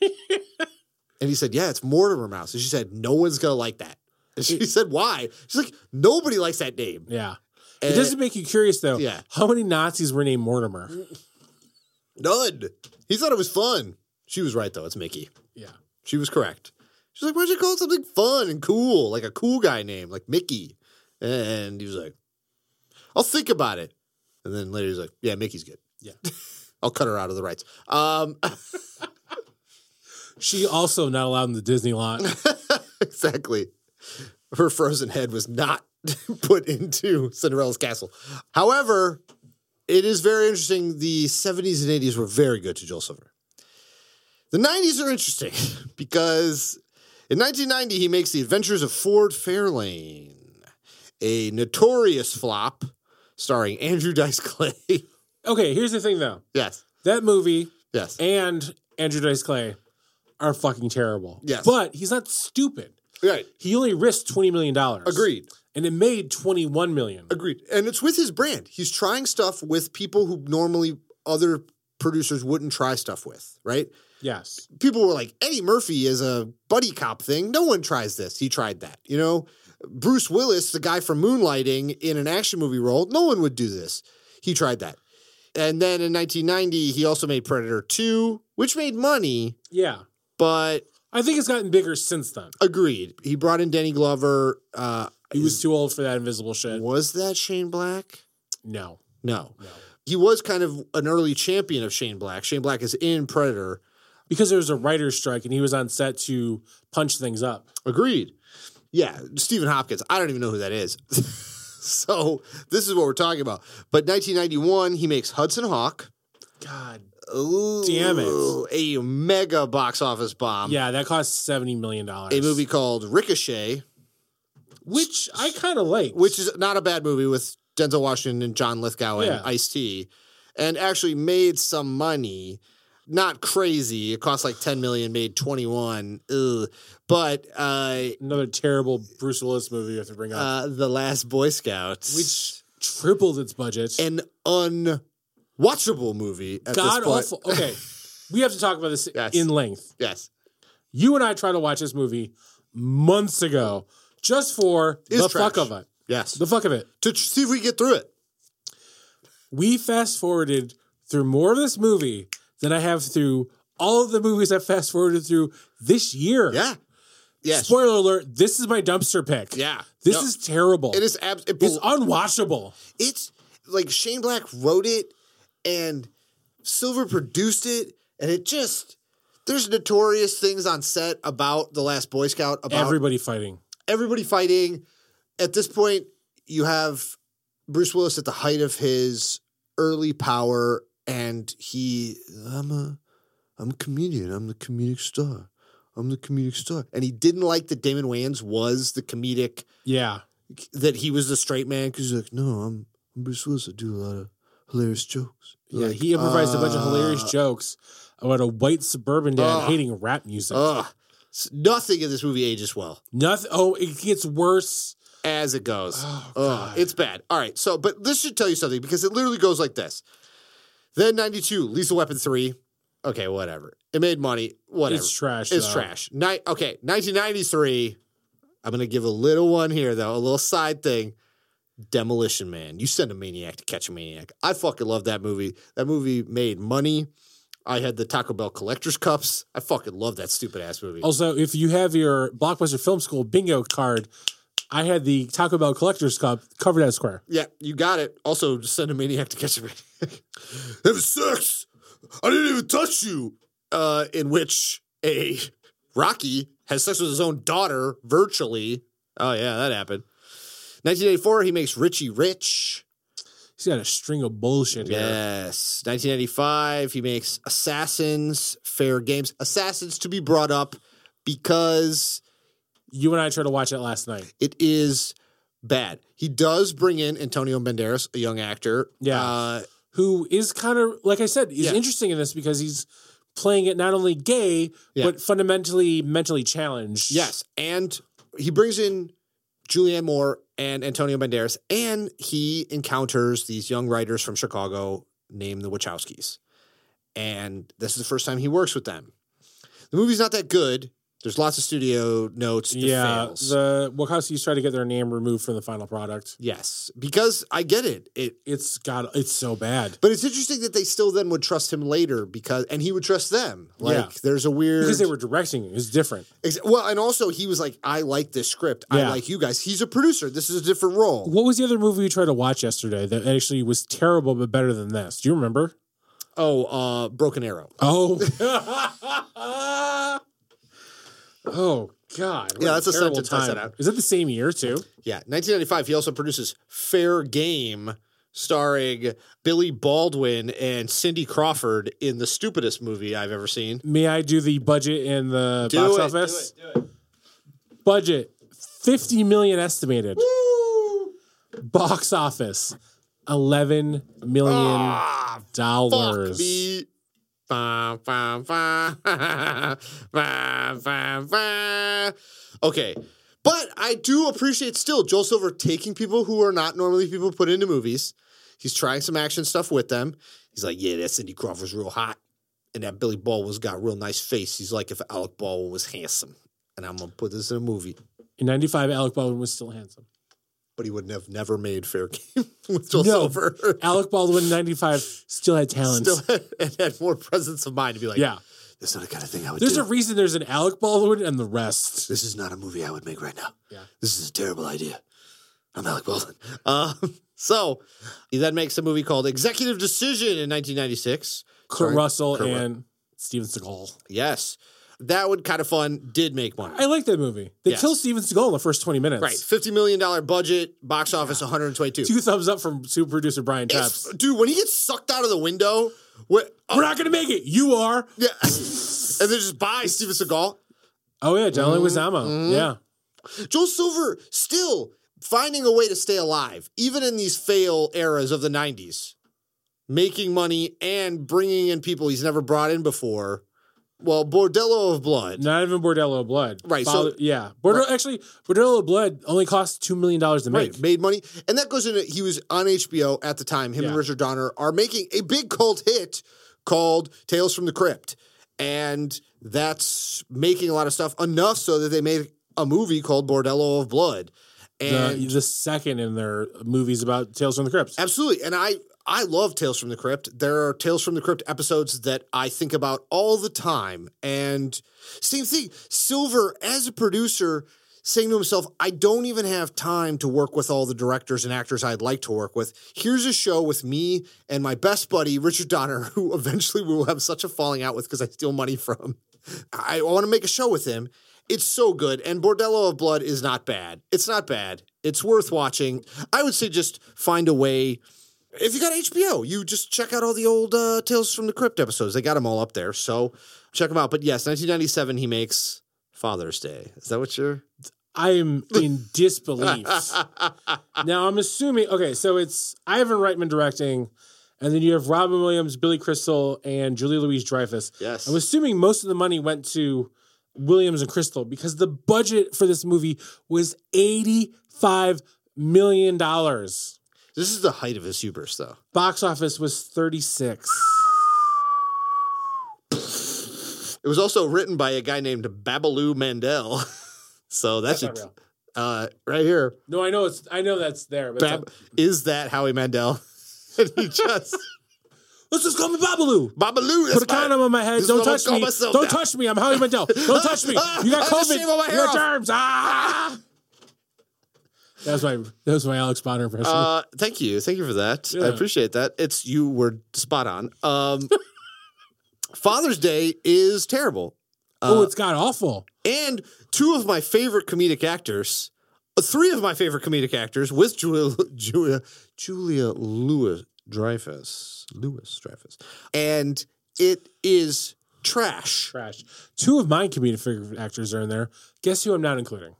and he said, "Yeah, it's Mortimer Mouse." And she said, "No one's gonna like that." And she said, "Why?" She's like, "Nobody likes that name." Yeah. It doesn't make you curious though. yeah. How many Nazis were named Mortimer? None. He thought it was fun. She was right though. It's Mickey. Yeah. She was correct. She's like, why'd you call it something fun and cool, like a cool guy name, like Mickey? And he was like, I'll think about it. And then later he's like, yeah, Mickey's good. Yeah. I'll cut her out of the rights. Um, She also not allowed in the Disney lot. exactly. Her frozen head was not put into Cinderella's castle. However, it is very interesting. The 70s and 80s were very good to Joel Silver. The 90s are interesting because in 1990, he makes The Adventures of Ford Fairlane, a notorious flop starring Andrew Dice Clay. Okay, here's the thing though. yes, That movie yes. and Andrew Dice Clay are fucking terrible. Yes. But he's not stupid. right. He only risked $20 million. Agreed. And it made 21 million. Agreed. And it's with his brand. He's trying stuff with people who normally other producers wouldn't try stuff with, right? Yes. People were like, Eddie Murphy is a buddy cop thing. No one tries this. He tried that. You know, Bruce Willis, the guy from Moonlighting in an action movie role, no one would do this. He tried that. And then in 1990, he also made Predator 2, which made money, Yeah. but I think it's gotten bigger since then. agreed. He brought in Danny Glover. Uh, He was too old for that invisible shit. was that Shane Black? No. No. No. He was kind of an early champion of Shane Black. Shane Black is in Predator. Because there was a writer's strike and he was on set to punch things up. Agreed. Yeah, Stephen Hopkins. I don't even know who that is. so this is what we're talking about. But 1991, he makes Hudson Hawk. God. Ooh, Damn it. A mega box office bomb. Yeah, that cost $70 million. A movie called Ricochet, Which I kind of like. which is not a bad movie with Denzel Washington and John Lithgow and Yeah. Ice T, and actually made some money. Not crazy. It cost like 10 million, made 21. Ugh. But uh, Another terrible Bruce Willis movie you have to bring up. uh, The Last Boy Scouts. which tripled its budget. an unwatchable movie at God this point. awful. Okay. we have to talk about this Yes. in length. Yes. You and I tried to watch this movie months ago just for It's the trash. fuck of it. Yes. The fuck of it. to tr- see if we get through it. We fast forwarded through more of this movie than I have through all of the movies I fast forwarded through this year. Yeah. Yes. Spoiler alert, this is my dumpster pick. Yeah. This No. is terrible. It is abs- it it's unwatchable. it's like Shane Black wrote it and Silver produced it and it just there's notorious things on set about the last Boy Scout about Everybody fighting. everybody fighting. At this point, you have Bruce Willis at the height of his early power, and he, I'm a, I'm a comedian. I'm the comedic star. I'm the comedic star. And he didn't like that Damon Wayans was the comedic, Yeah. that he was the straight man, because he's like, no, I'm, I'm Bruce Willis. I do a lot of hilarious jokes. Yeah, Like, he improvised a bunch of uh, hilarious jokes about a white suburban dad Ugh. hating rap music. Ugh. S- Nothing in this movie ages well. Nothing. Oh, it gets worse. as it goes. Oh, it's bad. All right. So, but this should tell you something because it literally goes like this. Then 92, Lethal Weapon 3. Okay, whatever. It made money. Whatever. It's trash. It's though. trash. Ni- okay, 1993. I'm going to give a little one here, though, a little side thing. Demolition Man. You send a maniac to catch a maniac. I fucking love that movie. That movie made money. I had the Taco Bell collector's cups. I fucking love that stupid ass movie. Also, if you have your Blockbuster Film School bingo card, I had the Taco Bell Collector's Cup covered at Square. Yeah, you got it. Also, just send a maniac to catch a maniac. Having sex. I didn't even touch you. Uh, in which a Rocky has sex with his own daughter virtually. Oh yeah, that happened. 1984, he makes Richie Rich. He's got a string of bullshit here. Yes. 1995, he makes Assassins, Fair Games. Assassins to be brought up because You and I tried to watch it last night. it is bad. He does bring in Antonio Banderas, a young actor. Yeah. Uh, Who is kind of like I said, is Yeah. interesting in this because he's playing it not only gay Yeah. but fundamentally mentally challenged. Yes, and he brings in Julianne Moore and Antonio Banderas, and he encounters these young writers from Chicago named the Wachowskis. And this is the first time he works with them. The movie's not that good. There's lots of studio notes. Yeah. fails. The Wachowskis try to get their name removed from the final product. yes, because I get it. It It's got it's so bad But it's interesting that they still then would trust him later because, and he would trust them. Like, Yeah. there's a weird. because they were directing it. It's different. Ex- well, and also he was like, I like this script. I like you guys. He's a producer. This is a different role. What was the other movie you tried to watch yesterday that actually was terrible but better than this? Do you remember? Oh, uh, Broken Arrow. Oh. oh God. Yeah, that's a terrible sentence I said time. out. Is that the same year too? Yeah, 1995. He also produces Fair Game, starring Billy Baldwin and Cindy Crawford in the stupidest movie I've ever seen. May I do the budget in the Do box it, do office? it, do it. Budget 50 million estimated. Box office 11 million Ah, dollars. me. Okay. But I do appreciate still Joel Silver taking people who are not normally people put into movies. He's trying some action stuff with them. He's like, yeah, that Cindy Crawford's real hot. And that Billy Baldwin's got a real nice face. He's like if Alec Baldwin was handsome. And I'm going to put this in a movie. In 95 Alec Baldwin was still handsome. But he would have never made Fair Game with Joel No. Silver. Alec Baldwin 95 still had talent. Still had, and had more presence of mind to be like, yeah. This is the kind of thing I would do. There's do. a reason there's an Alec Baldwin and the rest. this is not a movie I would make right now. Yeah. This is a terrible idea. I'm Alec Baldwin. Um, so he then makes a movie called Executive Decision in 1996. Kurt Sorry, Russell Kurt Ru- and Steven Seagal. Yes. That one kind of fun, did make money. I like that movie. They Yes. kill Steven Seagal in the first 20 minutes. right. $50 million budget, box office 122. Two thumbs up from super producer Brian It's- Tepps. dude, when he gets sucked out of the window, what, We're not going to make it. You are. yeah, and then just buy Steven Seagal. Oh, yeah. John Mm-hmm. Leguizamo. Yeah. Joel Silver still finding a way to stay alive, even in these fail eras of the 90s, making money and bringing in people he's never brought in before. Well, Bordello of Blood. Not even Bordello of Blood. Right, so- yeah. Bordello, Actually, Bordello of Blood only cost $2 million to make. Right, made money. And that goes into, he was on HBO at the time. Him and Richard Donner are making a big cult hit called Tales from the Crypt. And that's making a lot of stuff enough so that they made a movie called Bordello of Blood. The, And the second in their movies about Tales from the Crypt. Absolutely. And I I love Tales from the Crypt. There are Tales from the Crypt episodes that I think about all the time. And same thing, Silver as a producer saying to himself, I don't even have time to work with all the directors and actors I'd like to work with. Here's a show with me and my best buddy, Richard Donner, who eventually we will have such a falling out with because I steal money from. I want to make a show with him. It's so good. And Bordello of Blood is not bad. It's not bad. It's worth watching. I would say just find a way. If you got HBO, you just check out all the old uh, Tales from the Crypt episodes. They got them all up there. So check them out. But yes, 1997, he makes Father's Day. Is that what you're. I am in disbelief. now I'm assuming okay, so it's Ivan Reitman directing, and then you have Robin Williams, Billy Crystal, and Julie Louise Dreyfus. Yes. I'm assuming most of the money went to Williams and Crystal because the budget for this movie was eighty-five million dollars. This is the height of his hubris, though. Box office was thirty-six. It was also written by a guy named Babaloo Mandel. so that's, That's uh, right here. No, I know it's I know that's there, but Bab- is that Howie Mandel? and he just let's just call me Babalu. Babaloo. Put a condom on my head. Don't touch me. Don't now. touch me. I'm Howie Mandel. Don't touch me. You got I have to COVID. shave all my You got germs. Ah. That was my that was my Alex Bonner impression. Uh, thank you, thank you for that. I appreciate that. It's you were spot on. Um, Father's Day is terrible, oh, it's got awful. and two of my favorite comedic actors, uh, three of my favorite comedic actors with Julia Julia Julia Lewis Dreyfus Louis-Dreyfus, and it is trash. Trash. Two of my comedic actors are in there. Guess who I'm not including?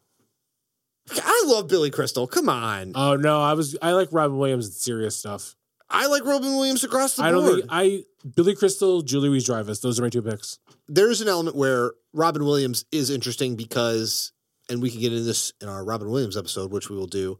I love Billy Crystal. Come on, Oh no, I was I like Robin Williams and serious stuff. I like Robin Williams across the I don't board. think I Billy Crystal, Julie Louise Dreyfus. Those are my two picks. There's an element where Robin Williams is interesting because, and we can get into this in our Robin Williams episode, which we will do.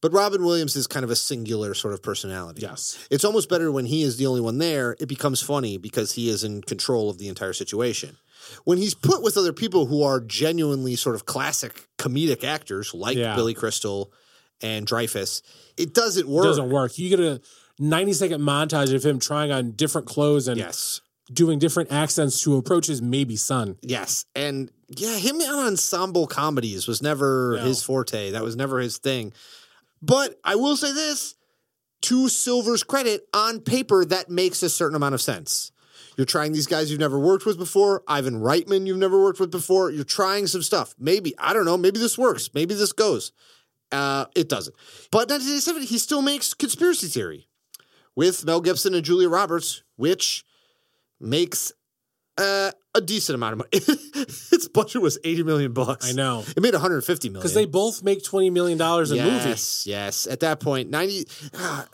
But Robin Williams is kind of a singular sort of personality. Yes. It's almost better when he is the only one there. It becomes funny because he is in control of the entire situation. When he's put with other people who are genuinely sort of classic comedic actors like Yeah. Billy Crystal and Dreyfus, it doesn't work. It doesn't work. You get a 90 second montage of him trying on different clothes and Yes. doing different accents to approach his maybe son. Yes. And yeah, him on ensemble comedies was never No. his forte. That was never his thing. But I will say this to Silver's credit, on paper, that makes a certain amount of sense. You're trying these guys you've never worked with before. Ivan Reitman, you've never worked with before. You're trying some stuff. Maybe, I don't know, maybe this works. Maybe this goes. Uh, it doesn't. But 1987, he still makes Conspiracy Theory with Mel Gibson and Julia Roberts, which makes uh, a decent amount of money. its budget was 80 million bucks. I know. It made 150 million. Because they both make $20 million a movie. yes, yes. At that point, 90 ah,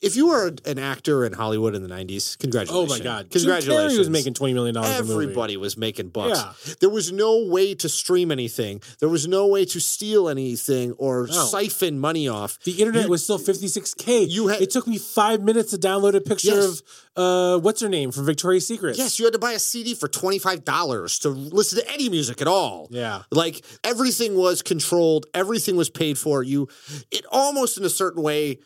if you were an actor in Hollywood in the 90s, congratulations! Oh my God. Congratulations. Carrey was making $20 million a movie. Everybody was making bucks. Yeah. There was no way to stream anything. There was no way to steal anything or siphon money off. The internet was still 56K. You had- it took me five minutes to download a picture Yes. of uh, what's her name from Victoria's Secret. Yes, you had to buy a CD for $25 to listen to any music at all. Yeah. Like everything was controlled, everything was paid for. You it almost in a certain way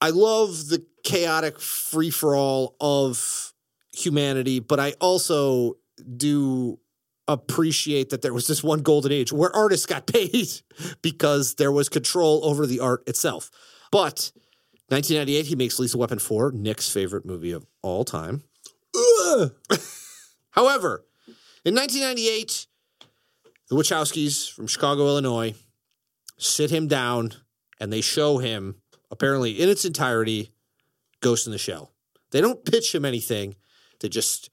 I love the chaotic free for all of humanity, but I also do appreciate that there was this one golden age where artists got paid because there was control over the art itself. But 1998, he makes Lethal Weapon 4, Nick's favorite movie of all time. However, in 1998, the Wachowskis from Chicago, Illinois, sit him down and they show him, apparently in its entirety, Ghost in the Shell. They don't pitch him anything. They just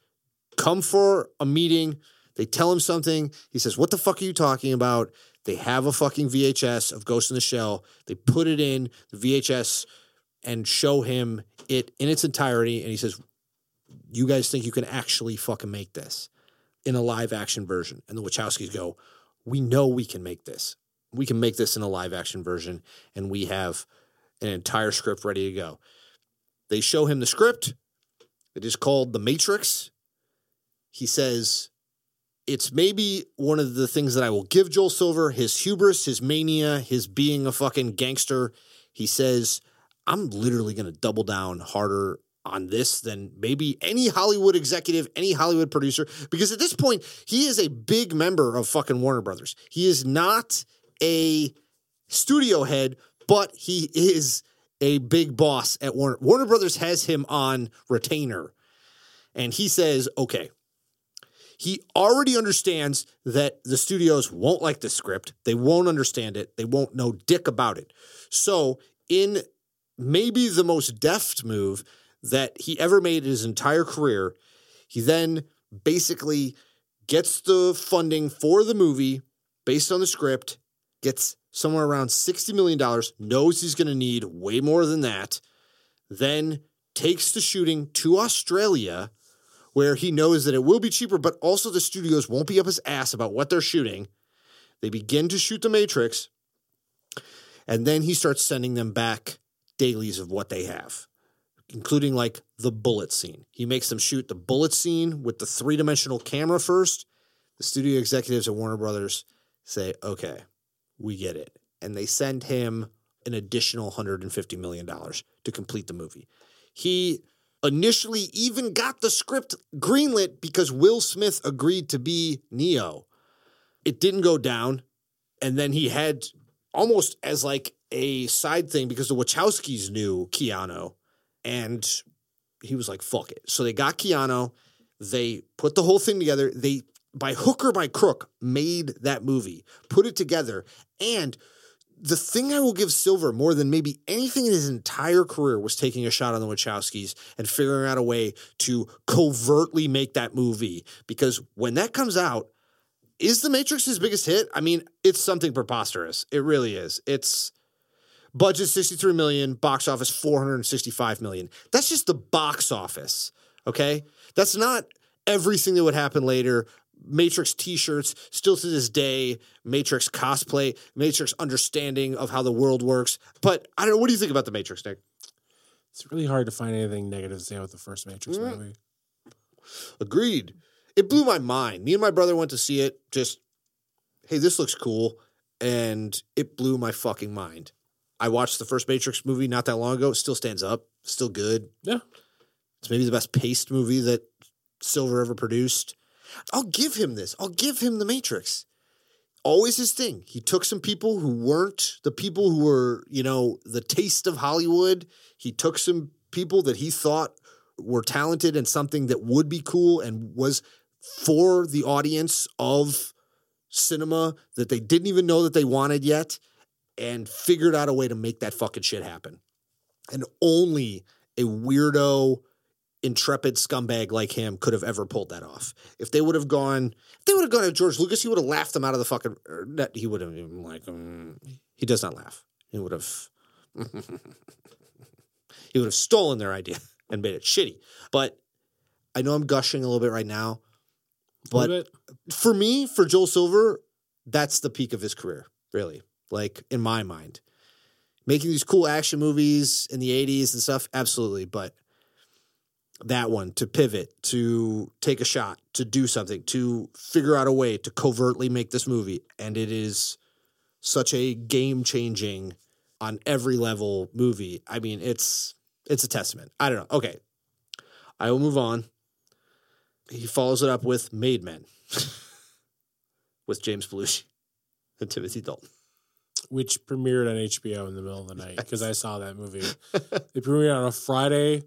come for a meeting. They tell him something. He says, What the fuck are you talking about? They have a fucking VHS of Ghost in the Shell. They put it in the VHS and show him it in its entirety. And he says, You guys think you can actually fucking make this in a live action version? And the Wachowskis go, We know we can make this. We can make this in a live action version. And we have an entire script ready to go. They show him the script. It is called The Matrix. He says, it's maybe one of the things that I will give Joel Silver his hubris, his mania, his being a fucking gangster. He says, I'm literally going to double down harder on this than maybe any Hollywood executive, any Hollywood producer, because at this point, he is a big member of fucking Warner Brothers. He is not a studio head, but he is a big boss at Warner. Warner Brothers has him on retainer. And he says, okay, he already understands that the studios won't like the script. They won't understand it. They won't know dick about it. So, in maybe the most deft move that he ever made in his entire career, he then basically gets the funding for the movie based on the script, gets somewhere around $60 million, knows he's going to need way more than that, then takes the shooting to Australia where he knows that it will be cheaper, but also the studios won't be up his ass about what they're shooting. They begin to shoot The Matrix, and then he starts sending them back dailies of what they have, including like the bullet scene. He makes them shoot the bullet scene with the three dimensional camera first. The studio executives at Warner Brothers say, okay, we get it. And they send him an additional $150 million to complete the movie. He initially even got the script greenlit because Will Smith agreed to be Neo. It didn't go down. And then he had almost as like a side thing because the Wachowskis knew Keanu and he was like, fuck it. So they got Keanu. They put the whole thing together. They, by hook or by crook, made that movie, put it together. And the thing I will give Silver more than maybe anything in his entire career was taking a shot on the Wachowskis and figuring out a way to covertly make that movie. Because when that comes out, is The Matrix his biggest hit? I mean, it's something preposterous. It really is. It's, Budget 63 million, box office 465 million. That's just the box office, okay? That's not everything that would happen later. Matrix t-shirts still to this day, Matrix cosplay, Matrix understanding of how the world works. But I don't know what do you think about the Matrix, Nick? It's really hard to find anything negative to say about the first Matrix Mm. movie. Agreed. It blew my mind. Me and my brother went to see it. Just, hey, this looks cool, and it blew my fucking mind. I watched the first Matrix movie not that long ago. It still stands up. Still good. Yeah. It's maybe the best paced movie that Silver ever produced. I'll give him this. I'll give him the Matrix. Always his thing. He took some people who weren't the people who were, you know, the taste of Hollywood. He took some people that he thought were talented and something that would be cool and was for the audience of cinema that they didn't even know that they wanted yet and figured out a way to make that fucking shit happen. And only a weirdo, intrepid scumbag like him could have ever pulled that off. If they would have gone, if they would have gone to George Lucas, he would have laughed them out of the fucking. or not- He would have been like, mm, he does not laugh. He would have. he would have stolen their idea and made it shitty. But I know I'm gushing a little bit right now. But for me, for Joel Silver, that's the peak of his career, really. Like in my mind. Making these cool action movies in the 80s and stuff, absolutely. But that one to pivot, to take a shot, to do something, to figure out a way to covertly make this movie. And it is such a game changing on every level movie. I mean, it's it's a testament. I don't know. Okay. I will move on. He follows it up with Made Men with James Belushi and Timothy Dalton. Which premiered on HBO in the middle of the night because I saw that movie. it premiered on a Friday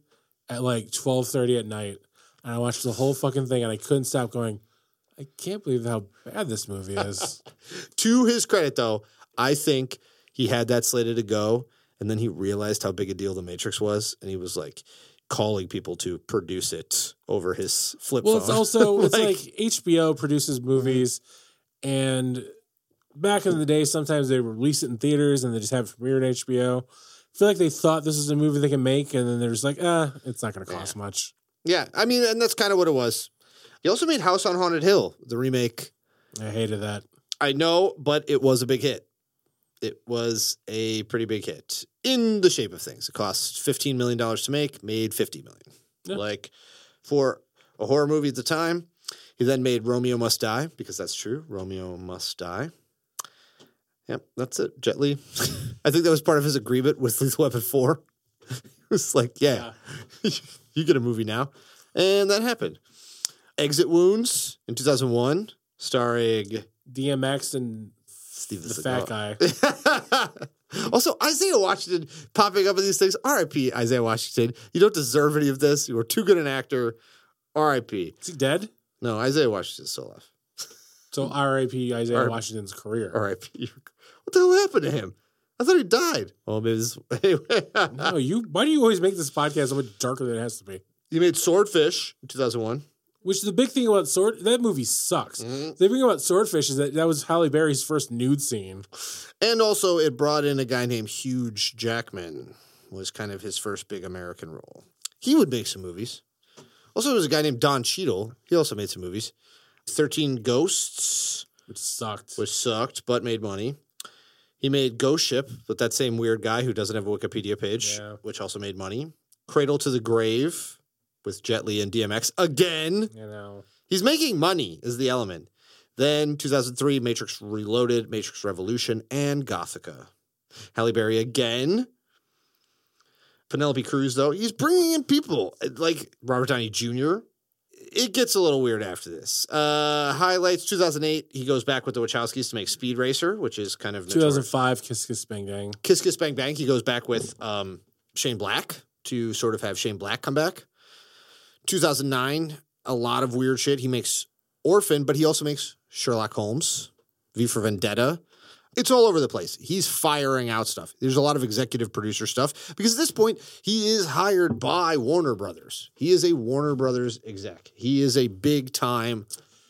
at like twelve thirty at night, and I watched the whole fucking thing, and I couldn't stop going. I can't believe how bad this movie is. To his credit, though, I think he had that slated to go, and then he realized how big a deal The Matrix was, and he was like calling people to produce it over his flip well, phone. it's also it's like, HBO produces movies, and back in the day, sometimes they release it in theaters and they just have it premiere on HBO. I feel like they thought this is a movie they can make, and then they're just like, ah, it's not going to cost much. yeah, I mean, and that's kind of what it was. He also made House on Haunted Hill, the remake. I hated that. I know, but it was a big hit. It was a pretty big hit in the shape of things. It cost $15 million to make, made 50 million. Yeah. Like for a horror movie at the time, he then made Romeo Must Die, because that's true. Romeo Must Die. Yep, that's it. Jet Li. I think that was part of his agreement with Lethal Weapon 4. it was like, yeah, you get a movie now. And that happened. Exit Wounds in 2001, starring DMX and Steven the fat guy. also, Isaiah Washington popping up in these things. R.I.P. Isaiah Washington. You don't deserve any of this. You were too good an actor. R.I.P. Is he dead? No, Isaiah Washington's still alive. So R.I.P. Isaiah R- Washington's career. R.I.P. What the hell happened to him? I thought he died. Well, maybe this. No, you. Why do you always make this podcast so much darker than it has to be? You made Swordfish in 2001. Which the big thing about sword that movie sucks. Mm-hmm. The big thing about Swordfish is that that was Halle Berry's first nude scene. And also, it brought in a guy named Hugh Jackman. Was kind of his first big American role. He would make some movies. Also, there was a guy named Don Cheadle. He also made some movies. Thirteen Ghosts, which sucked. which sucked but made money. He made Ghost Ship with that same weird guy who doesn't have a Wikipedia page, Yeah. which also made money. Cradle to the Grave with Jet Li and DMX again. you know, He's making money is the element. Then 2003, Matrix Reloaded, Matrix Revolution, and Gothika. Halle Berry again. Penelope Cruz, though, he's bringing in people like Robert Downey Jr. It gets a little weird after this. Uh, highlights 2008, he goes back with the Wachowskis to make Speed Racer, which is kind of notorious. 2005 Kiss Kiss Bang Bang. Kiss Kiss Bang Bang. He goes back with um, Shane Black to sort of have Shane Black come back. 2009, a lot of weird shit. He makes Orphan, but he also makes Sherlock Holmes, V for Vendetta. It's all over the place. He's firing out stuff. There's a lot of executive producer stuff because at this point, he is hired by Warner Brothers. He is a Warner Brothers exec. He is a big time.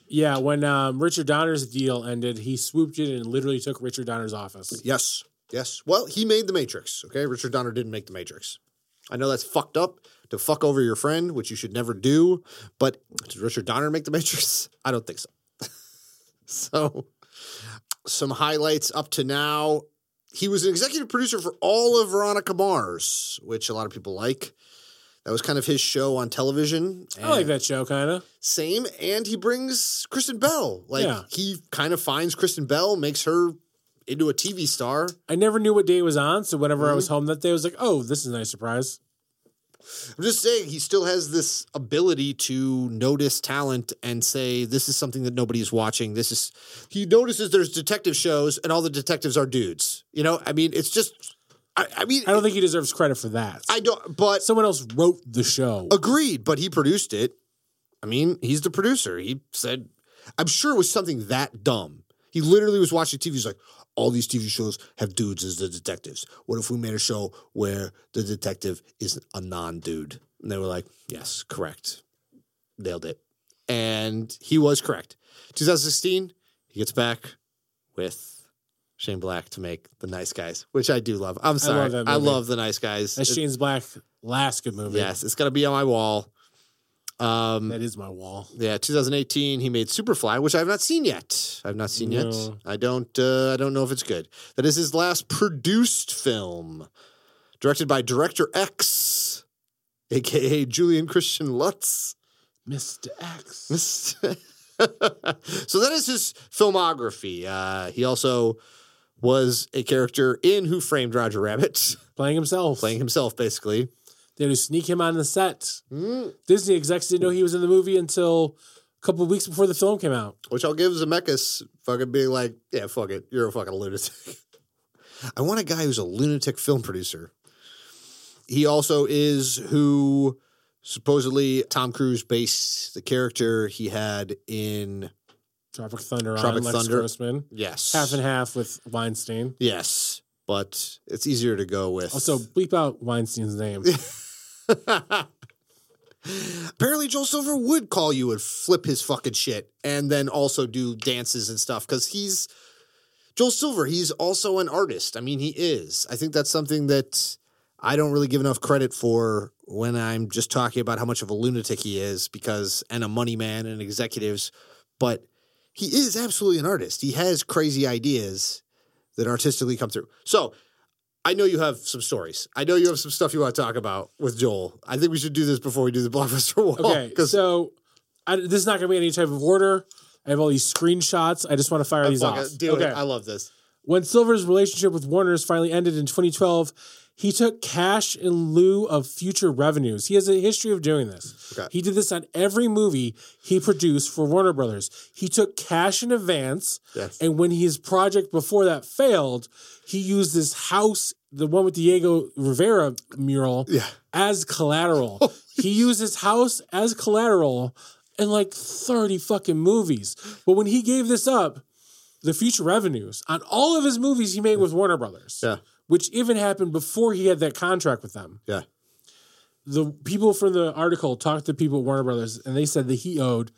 Yeah, when um, Richard Donner's deal ended, he swooped in and literally took Richard Donner's office. Yes. Yes. Well, he made The Matrix. Okay. Richard Donner didn't make The Matrix. I know that's fucked up to fuck over your friend, which you should never do. But did Richard Donner make The Matrix? I don't think so. so, some highlights up to now. He was an executive producer for all of Veronica Mars, which a lot of people like. That was kind of his show on television. I like that show, kind of. Same, and he brings Kristen Bell. Like Yeah. he kind of finds Kristen Bell, makes her into a TV star. I never knew what day it was on, so whenever I Mm-hmm. was home that day, I was like, "Oh, this is a nice surprise." I'm just saying he still has this ability to notice talent and say this is something that nobody is watching. This is he notices there's detective shows and all the detectives are dudes. You know, I mean, it's just I, I mean I don't think he deserves credit for that. I don't but Someone else wrote the show. Agreed, but he produced it. I mean, he's the producer. He said, I'm sure it was something that dumb. He literally was watching TV. He's like, all these TV shows have dudes as the detectives. What if we made a show where the detective is a non dude? And they were like, yes, correct. Nailed it. And he was correct. 2016, he gets back with Shane Black to make The Nice Guys, which I do love. I'm sorry. I that love. The Nice Guys. That's Shane's Black last good movie. Yes, it's gonna be on my wall. Um, that is my wall. yeah, 2018, he made Superfly, which I have not seen yet. I've not seen yet. I don't. Uh, I don't know if it's good. That is his last produced film, directed by Director X, aka Julian Christian Lutz. Mr. X. so that is his filmography. Uh, he also was a character in Who Framed Roger Rabbit, Playing himself. playing himself basically. They had to sneak him on the set. Mm. Disney execs didn't know he was in the movie until a couple of weeks before the film came out. Which I'll give Zemeckis fucking being like, yeah, fuck it. You're a fucking lunatic. I want a guy who's a lunatic film producer. He also is who supposedly Tom Cruise based the character he had in Tropic Thunder Tropic on Lex Thunder. Grossman. Yes. Half and half with Weinstein. Yes. But it's easier to go with Also, bleep out Weinstein's name. Apparently, Joel Silver would call you and flip his fucking shit, and then also do dances and stuff because he's Joel Silver. He's also an artist. I mean, he is. I think that's something that I don't really give enough credit for when I'm just talking about how much of a lunatic he is, because and a money man and executives, but he is absolutely an artist. He has crazy ideas that artistically come through. So I know you have some stories. I know you have some stuff you want to talk about with Joel. I think we should do this before we do the blockbuster wall. Okay, so I, this is not going to be any type of order. I have all these screenshots. I just want to fire these off. it, do okay. it. I love this. When Silver's relationship with Warner's finally ended in 2012, he took cash in lieu of future revenues. He has a history of doing this. Okay. He did this on every movie he produced for Warner Brothers. He took cash in advance, Yes. and when his project before that failed, he used this house, the one with Diego Rivera mural, Yeah. as collateral. he used his house as collateral in like 30 fucking movies. But when he gave this up, the future revenues on all of his movies he made with Warner Brothers, Yeah. Which even happened before he had that contract with them. Yeah. The people from the article talked to people at Warner Brothers and they said that he owed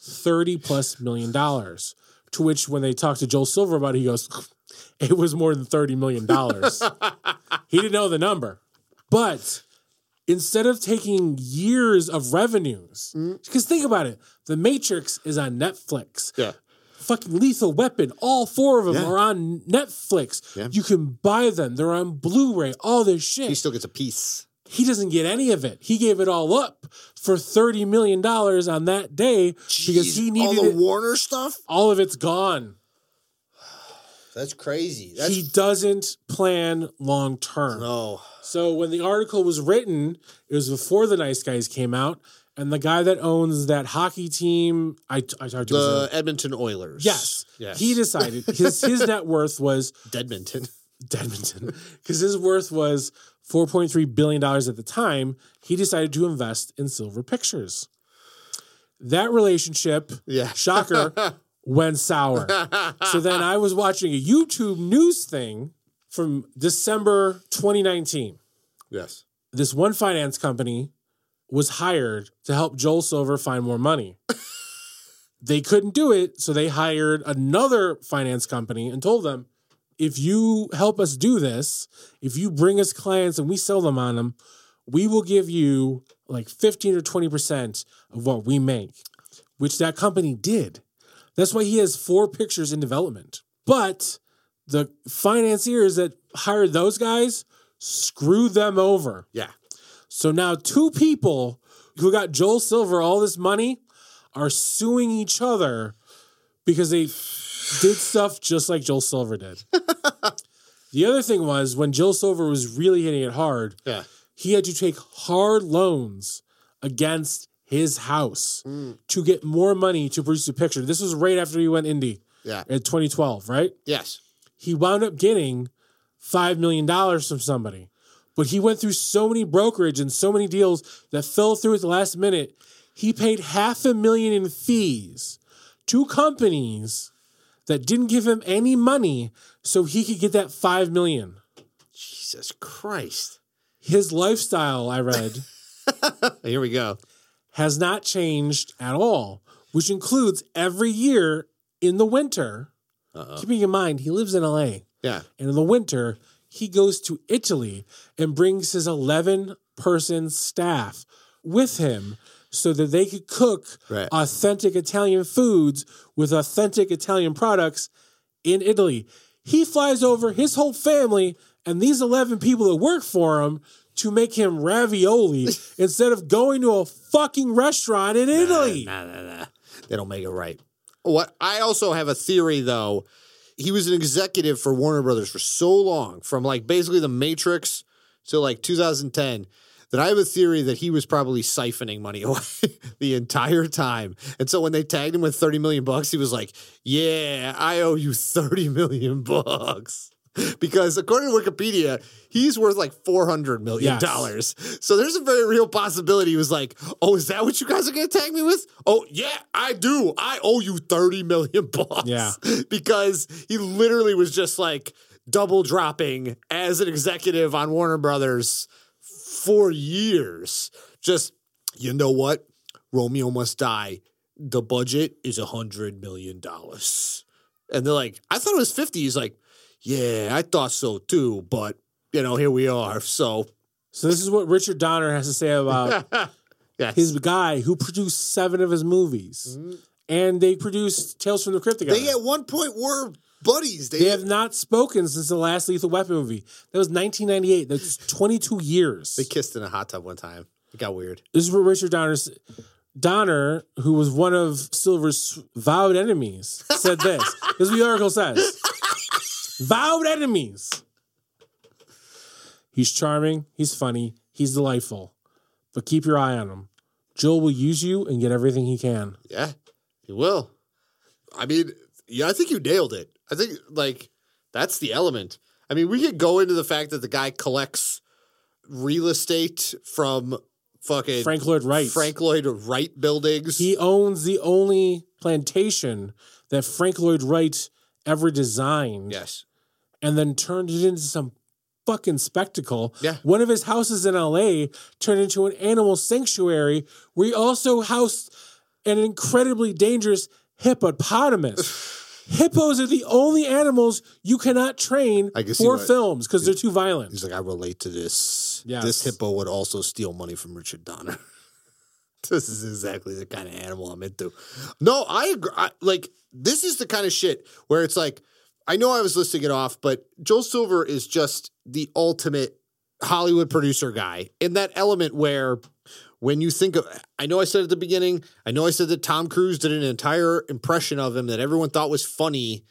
30 plus million dollars. To which, when they talked to Joel Silver about it, he goes, It was more than $30 million. he didn't know the number. But instead of taking years of revenues, mm. because think about it, The Matrix is on Netflix Yeah. Fucking Lethal Weapon. All four of them Yeah. are on Netflix. Yeah. You can buy them. They're on Blu-ray. All this shit. He still gets a piece. he doesn't get any of it. He gave it all up for thirty million dollars on that day because he Jeez, needed all the it. Warner stuff. all of it's gone. That's crazy. That's he doesn't plan long term. no. So when the article was written, it was before the Nice Guys came out, and the guy that owns that hockey team, I, I talked to The. Edmonton Oilers. Yes. Yes. He decided his his net worth was Deadmonton. Edmonton because his worth was 4.3 billion dollars at the time. He decided to invest in Silver Pictures. That relationship, Yeah. shocker, went sour. So then I was watching a YouTube news thing from December 2019. Yes. This one finance company was hired to help Joel Silver find more money. they couldn't do it, so they hired another finance company and told them, if you help us do this, if you bring us clients and we sell them on them, we will give you like 15 or 20% of what we make, which that company did. That's why he has four pictures in development. But the financiers that hired those guys screwed them over. Yeah. So now two people who got Joel Silver all this money are suing each other because they did stuff just like Joel Silver did. the other thing was when Joel Silver was really hitting it hard, Yeah. he had to take hard loans against his house mm. to get more money to produce a picture. This was right after he went indie Yeah. in 2012, right? Yes. he wound up getting $5 million from somebody. But he went through so many brokerage and so many deals that fell through at the last minute. He paid half a million in fees to companies that didn't give him any money so he could get that 5 million. Jesus Christ. His lifestyle, I read, Here we go. has not changed at all, which includes every year in the winter. Keeping in mind, he lives in LA. Yeah. And in the winter, he goes to Italy and brings his 11 person staff with him so that they could cook Right. authentic Italian foods with authentic Italian products in Italy. He flies over his whole family and these 11 people that work for him to make him ravioli instead of going to a fucking restaurant in Italy. Nah, nah, nah. They don't make it right. What I also have a theory though. He was an executive for Warner Brothers for so long, from like basically the Matrix to like 2010, that I have a theory that he was probably siphoning money away the entire time. And so when they tagged him with 30 million bucks, he was like, Yeah, I owe you 30 million bucks. Because according to Wikipedia, he's worth like $400 million. Yes. So there's a very real possibility he was like, Oh, is that what you guys are going to tag me with? Oh, yeah, I do. I owe you 30 million bucks. Yeah. Because he literally was just like double dropping as an executive on Warner Brothers for years. Just, you know what? Romeo must die. The budget is a hundred million dollars. And they're like, I thought it was 50. He's like, Yeah, I thought so too, but you know, here we are. So So, this is what Richard Donner has to say about yes. his guy who produced seven of his movies, mm-hmm. and they produced Tales from the Crypt together. they at one point were buddies. They, They have not spoken since the last Lethal Weapon movie. That was 1998. That's 22 years. they kissed in a hot tub one time. It got weird. This is what Richard Donner, s- Donner, who was one of Silver's vowed enemies, said this. this is what the article says. Vowed enemies. He's charming. He's funny. He's delightful. But keep your eye on him. Joel will use you and get everything he can. Yeah, he will. I mean, yeah, I think you nailed it. I think like that's the element. I mean, we could go into the fact that the guy collects real estate from fucking Frank Lloyd Wright. Frank Lloyd Wright buildings. He owns the only plantation that Frank Lloyd Wright ever designed. yes. And then turned it into some fucking spectacle. Yeah. One of his houses in LA turned into an animal sanctuary where he also housed an incredibly dangerous hippopotamus. Hippos are the only animals you cannot train for films because they're too violent. He's like, I relate to this. Yes. This hippo would also steal money from Richard Donner. this is exactly the kind of animal I'm into. No, I agree. I, like, this is the kind of shit where it's like, I know I was listing it off, but Joel Silver is just the ultimate Hollywood producer guy in that element where when you think of, I know I said at the beginning, I know I said that Tom Cruise did an entire impression of him that everyone thought was funny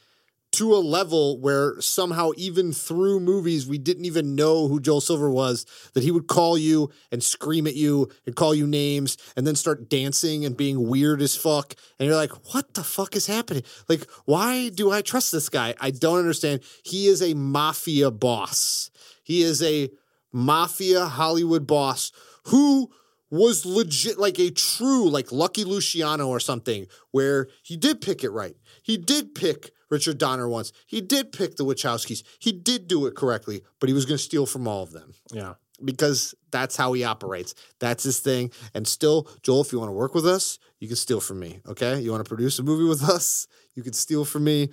to a level where somehow even through movies we didn't even know who Joel Silver was that he would call you and scream at you and call you names and then start dancing and being weird as fuck. And you're like what the fuck is happening? Like why do I trust this guy? I don't understand. He is a mafia boss. He is a mafia Hollywood boss who was legit like a true like Lucky Luciano or something where he did pick it right. He did pick Richard Donner once. He did pick the Wachowskis. He did do it correctly, but he was going to steal from all of them Yeah. because that's how he operates. That's his thing. And still, Joel, if you want to work with us, you can steal from me. Okay. You want to produce a movie with us, you can steal from me.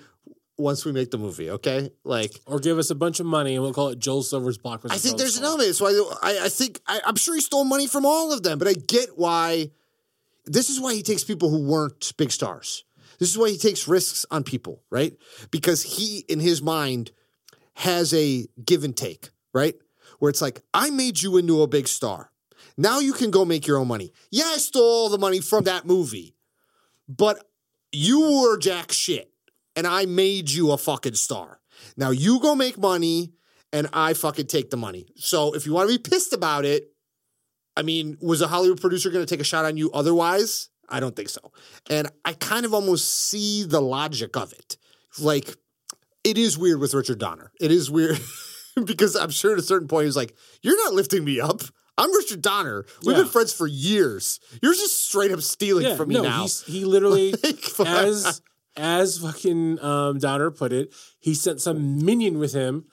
once we make the movie. Okay, like Or give us a bunch of money and we'll call it Joel Silver's blockbuster. I think there's an element. So I, I, I think I, I'm sure he stole money from all of them, but I get why. This is why he takes people who weren't big stars. This is why he takes risks on people, right? Because he, in his mind, has a give and take, right? Where it's like, I made you into a big star. Now you can go make your own money. Yeah, I stole all the money from that movie, but you were jack shit and I made you a fucking star. Now you go make money and I fucking take the money. So if you want to be pissed about it, I mean, was a Hollywood producer going to take a shot on you otherwise? I don't think so. And I kind of almost see the logic of it. Like, it is weird with Richard Donner. It is weird because I'm sure at a certain point he's like, You're not lifting me up. I'm Richard Donner. We've Yeah. been friends for years. You're just straight up stealing Yeah, from me no, now. he literally, Like, as as fucking um, Donner put it, he sent some minion with him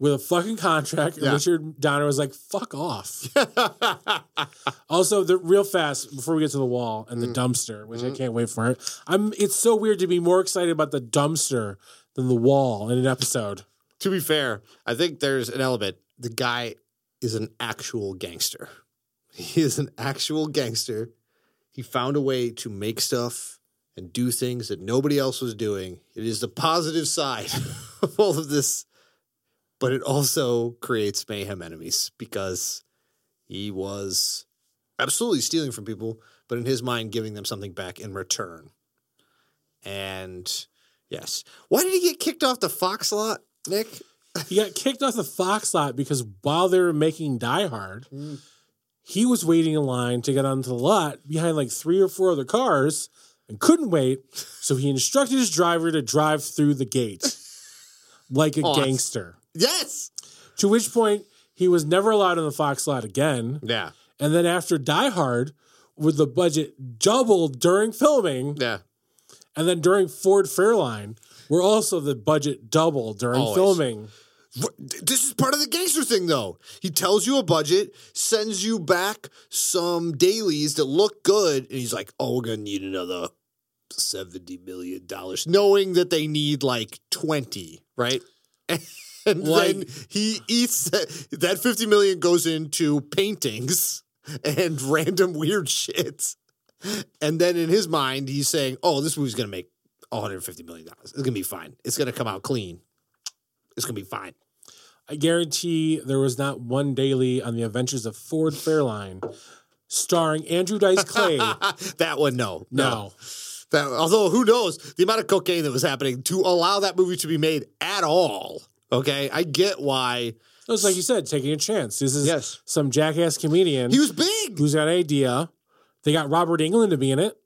with a fucking contract, and Yeah. Richard Donner was like, "Fuck off." also, the real fast before we get to the wall and the Mm. dumpster, which I can't wait for it. I'm. It's so weird to be more excited about the dumpster than the wall in an episode. to be fair, I think there's an element. The guy is an actual gangster. He is an actual gangster. He found a way to make stuff and do things that nobody else was doing. It is the positive side of all of this, but it also creates mayhem enemies because he was absolutely stealing from people, but in his mind, giving them something back in return. And yes, why did he get kicked off the Fox lot, Nick? He got kicked off the Fox lot because while they were making Die Hard, hmm. he was waiting in line to get onto the lot behind like three or four other cars and couldn't wait. So he instructed his driver to drive through the gate like a gangster. Yes. To which point he was never allowed in the Fox lot again. Yeah. And then after Die Hard, with the budget doubled during filming, Yeah. and then during Ford Fairlane, where also the budget doubled during Always. filming. This is part of the gangster thing, though. He tells you a budget, sends you back some dailies that look good, and he's like, "Oh, we're gonna need another seventy million dollars," knowing that they need like twenty, right? And Like- then he eats that, that fifty million goes into paintings and random weird shit. And then in his mind, he's saying, "Oh, this movie's gonna make one hundred fifty million dollars. It's gonna be fine. It's gonna come out clean. It's gonna be fine." I guarantee there was not one daily on the adventures of Ford Fairlane starring Andrew Dice Clay. that one, no, no. That, although, who knows the amount of cocaine that was happening to allow that movie to be made at all? Okay, I get why It was like you said, taking a chance. This is Yes. some jackass comedian he was big. who's got an idea. They got Robert Englund to be in it.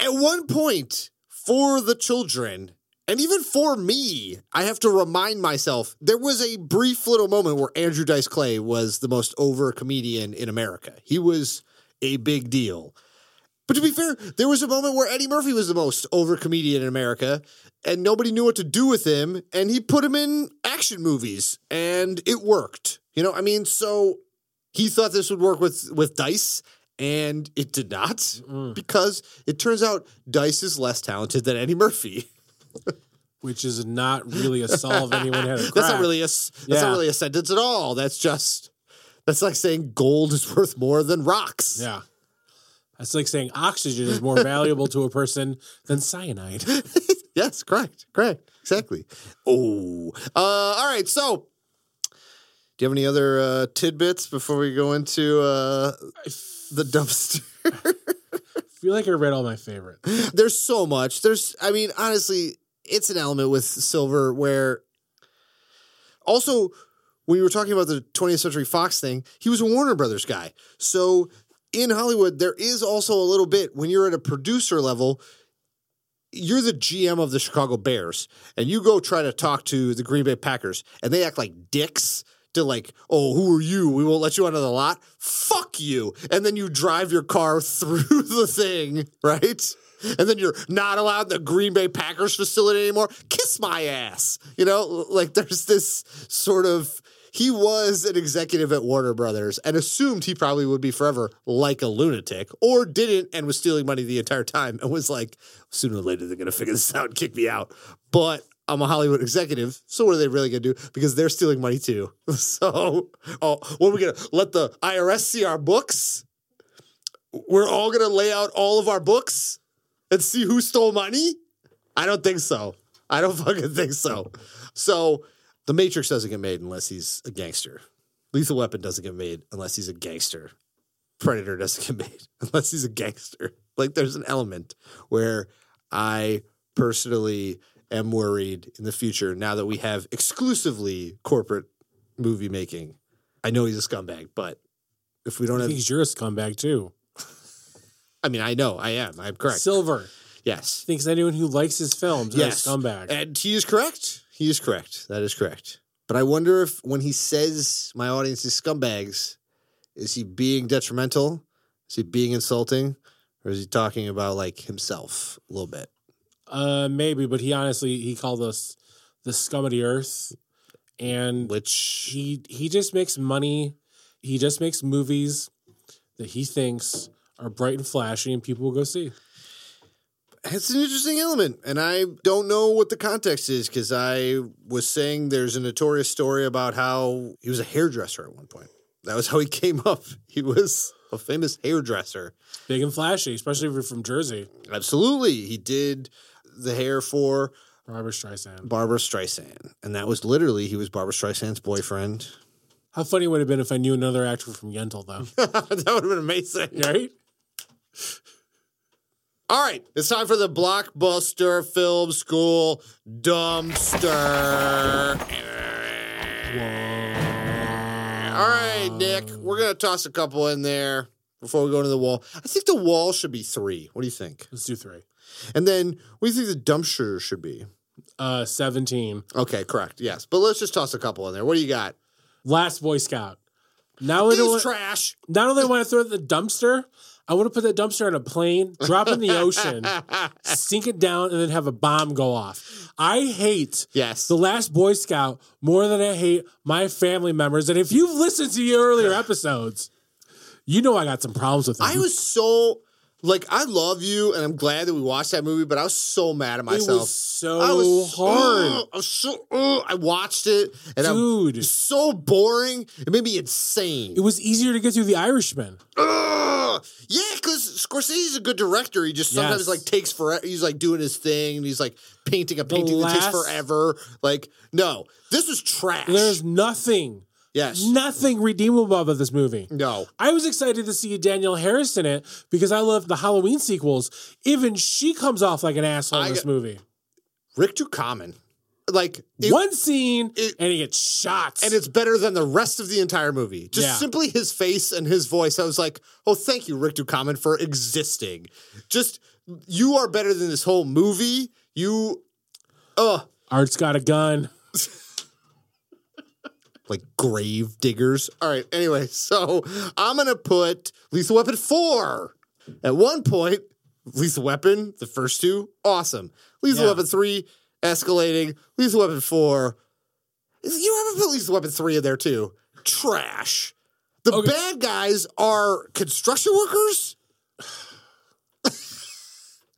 At one point, for the children, and even for me, I have to remind myself there was a brief little moment where Andrew Dice Clay was the most over comedian in America. He was a big deal. But to be fair, there was a moment where Eddie Murphy was the most over comedian in America, and nobody knew what to do with him, and he put him in action movies, and it worked. You know, I mean, so he thought this would work with with Dice, and it did not mm. because it turns out Dice is less talented than Eddie Murphy. Which is not really a solve anyone had. That's not really a that's Yeah. not really a sentence at all. That's just that's like saying gold is worth more than rocks. Yeah. That's like saying oxygen is more valuable to a person than cyanide. Yes, correct. Correct. Exactly. Oh. Uh, all right. So, do you have any other uh, tidbits before we go into uh, the dumpster? I feel like I read all my favorites. There's so much. There's, I mean, honestly, it's an element with Silver where also when you were talking about the 20th Century Fox thing, he was a Warner Brothers guy. So in Hollywood, there is also a little bit when you're at a producer level, you're the GM of the Chicago Bears, and you go try to talk to the Green Bay Packers, and they act like dicks. To like, oh, who are you? We won't let you onto the lot. Fuck you! And then you drive your car through the thing, right? And then you're not allowed the Green Bay Packers facility anymore. Kiss my ass, you know. Like there's this sort of he was an executive at Warner Brothers and assumed he probably would be forever like a lunatic, or didn't and was stealing money the entire time and was like, sooner or later they're gonna figure this out and kick me out. But I'm a Hollywood executive, so what are they really gonna do? Because they're stealing money too. So, oh, what are we gonna let the IRS see our books? We're all gonna lay out all of our books and see who stole money? I don't think so. I don't fucking think so. So the Matrix doesn't get made unless he's a gangster. Lethal Weapon doesn't get made unless he's a gangster. Predator doesn't get made unless he's a gangster. Like there's an element where I personally am worried in the future now that we have exclusively corporate movie making. I know he's a scumbag, but if we don't I have, think you're a scumbag too. I mean, I know I am. I'm correct. Silver yes. thinks anyone who likes his films Yes. is a scumbag. And he is correct. He is correct. That is correct. But I wonder if when he says my audience is scumbags, is he being detrimental? Is he being insulting? Or is he talking about like himself a little bit? Uh, maybe, but he honestly he called us the scum of the earth, and Which he he just makes money. He just makes movies that he thinks are bright and flashy, and people will go see. It's an interesting element. And I don't know what the context is because I was saying there's a notorious story about how he was a hairdresser at one point. That was how he came up. He was a famous hairdresser. Big and flashy, especially if you're from Jersey. Absolutely. He did the hair for Barbra Streisand. Barbra Streisand. And that was literally, he was Barbra Streisand's boyfriend. How funny would it have been if I knew another actor from Yentl, though? that would have been amazing. right? All right, it's time for the Blockbuster Film School Dumpster. All right, Nick, we're to toss a couple in there before we go to the wall. I think the wall should be three. What do you think? Let's do three. And then what do you think the dumpster should be? Uh, 17. Okay, correct. Yes. But let's just toss a couple in there. What do you got? Last Boy Scout. Now we This don't is want, trash. not only want to throw it in the dumpster, I want to put that dumpster on a plane, drop it in the ocean, sink it down, and then have a bomb go off. I hate Yes. the last Boy Scout more than I hate my family members. And if you've listened to the earlier episodes, you know I got some problems with them. I was so like I love you, and I'm glad that we watched that movie. But I was so mad at it myself. was so I was uh, hard. ugh, I was so. ugh, I watched it, and I'm Dude. so boring. It made me insane. It was easier to get through The Irishman. Ugh. Yeah, because Scorsese's a good director. He just sometimes Yes. like takes forever. He's like doing his thing, and he's like painting a painting that takes forever. Like, no, this is trash. There's nothing, yes, nothing redeemable about this movie. no. I was excited to see Danielle Harris in it because I love the Halloween sequels. Even she comes off like an asshole in this got- movie. Rick common. Like it- One scene it- and he gets shot. and it's better than the rest of the entire movie. Just Yeah. simply his face and his voice. I was like, oh, thank you, Rick Ducommun, for existing. Just you are better than this whole movie. You, uh, Art's got a gun. Like grave diggers. All right. Anyway, so I'm gonna put Lethal Weapon four. At one point, Lethal Weapon, the first two, awesome. Lethal Yeah. Weapon three, escalating. Lethal Weapon four. You haven't put Lethal Weapon three in there too. Trash. The Okay. bad guys are construction workers.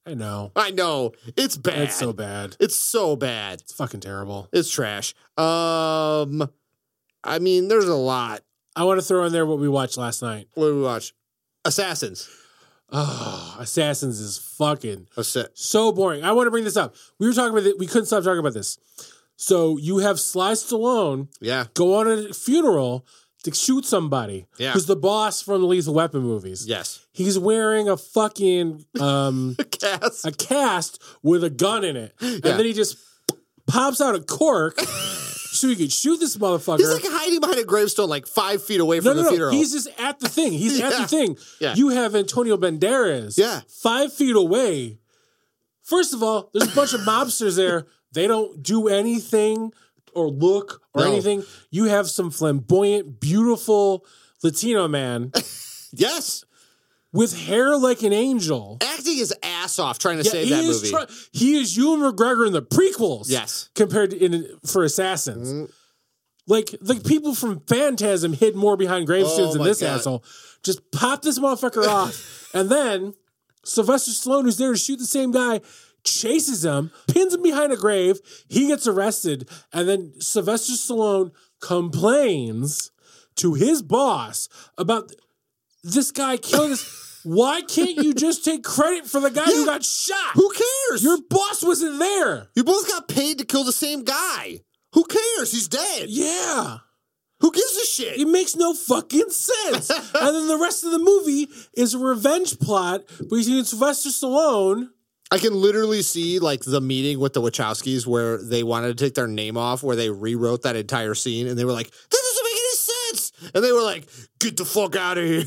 I know. I know it's bad. It's so bad. It's so bad. It's fucking terrible. It's trash. Um, I mean, there's a lot. I want to throw in there what we watched last night. What did we watch? Assassins. Oh, Assassins is fucking Assa- so boring. I want to bring this up. We were talking about it. We couldn't stop talking about this. So you have Sly Stallone yeah. go on a funeral to shoot somebody Yeah. who's the boss from the Lethal Weapon movies. Yes. He's wearing a fucking um Cass. a cast with a gun in it. And then he just pops out a cork so he can shoot this motherfucker. He's like hiding behind a gravestone, like five feet away from no, the no. funeral. He's just at the thing. He's at the thing. Yeah. You have Antonio Banderas. Yeah. Five feet away. First of all, there's a bunch of mobsters there. They don't do anything or look or No. anything. You have some flamboyant, beautiful Latino man yes. With hair like an angel. Acting his ass off trying to Yeah, save he that is movie. try- he is Ewan McGregor in the prequels. Yes. compared to in for Assassins. Mm. Like the people from Phantasm hid more behind gravestones Oh than this God. asshole. Just pop this motherfucker off, and then Sylvester Stallone, who's there to shoot the same guy, chases him, pins him behind a grave. He gets arrested, and then Sylvester Stallone complains to his boss about this guy killing this. Why can't you just take credit for the guy who got shot? Who cares? Your boss wasn't there. you both got paid to kill the same guy. Who cares? He's dead. Yeah. Who gives a shit? It makes no fucking sense. and then the rest of the movie is a revenge plot between Sylvester Stallone. I can literally see like the meeting with the Wachowskis where they wanted to take their name off, where they rewrote that entire scene, and they were like, "This doesn't make any sense," and they were like, "Get the fuck out of here."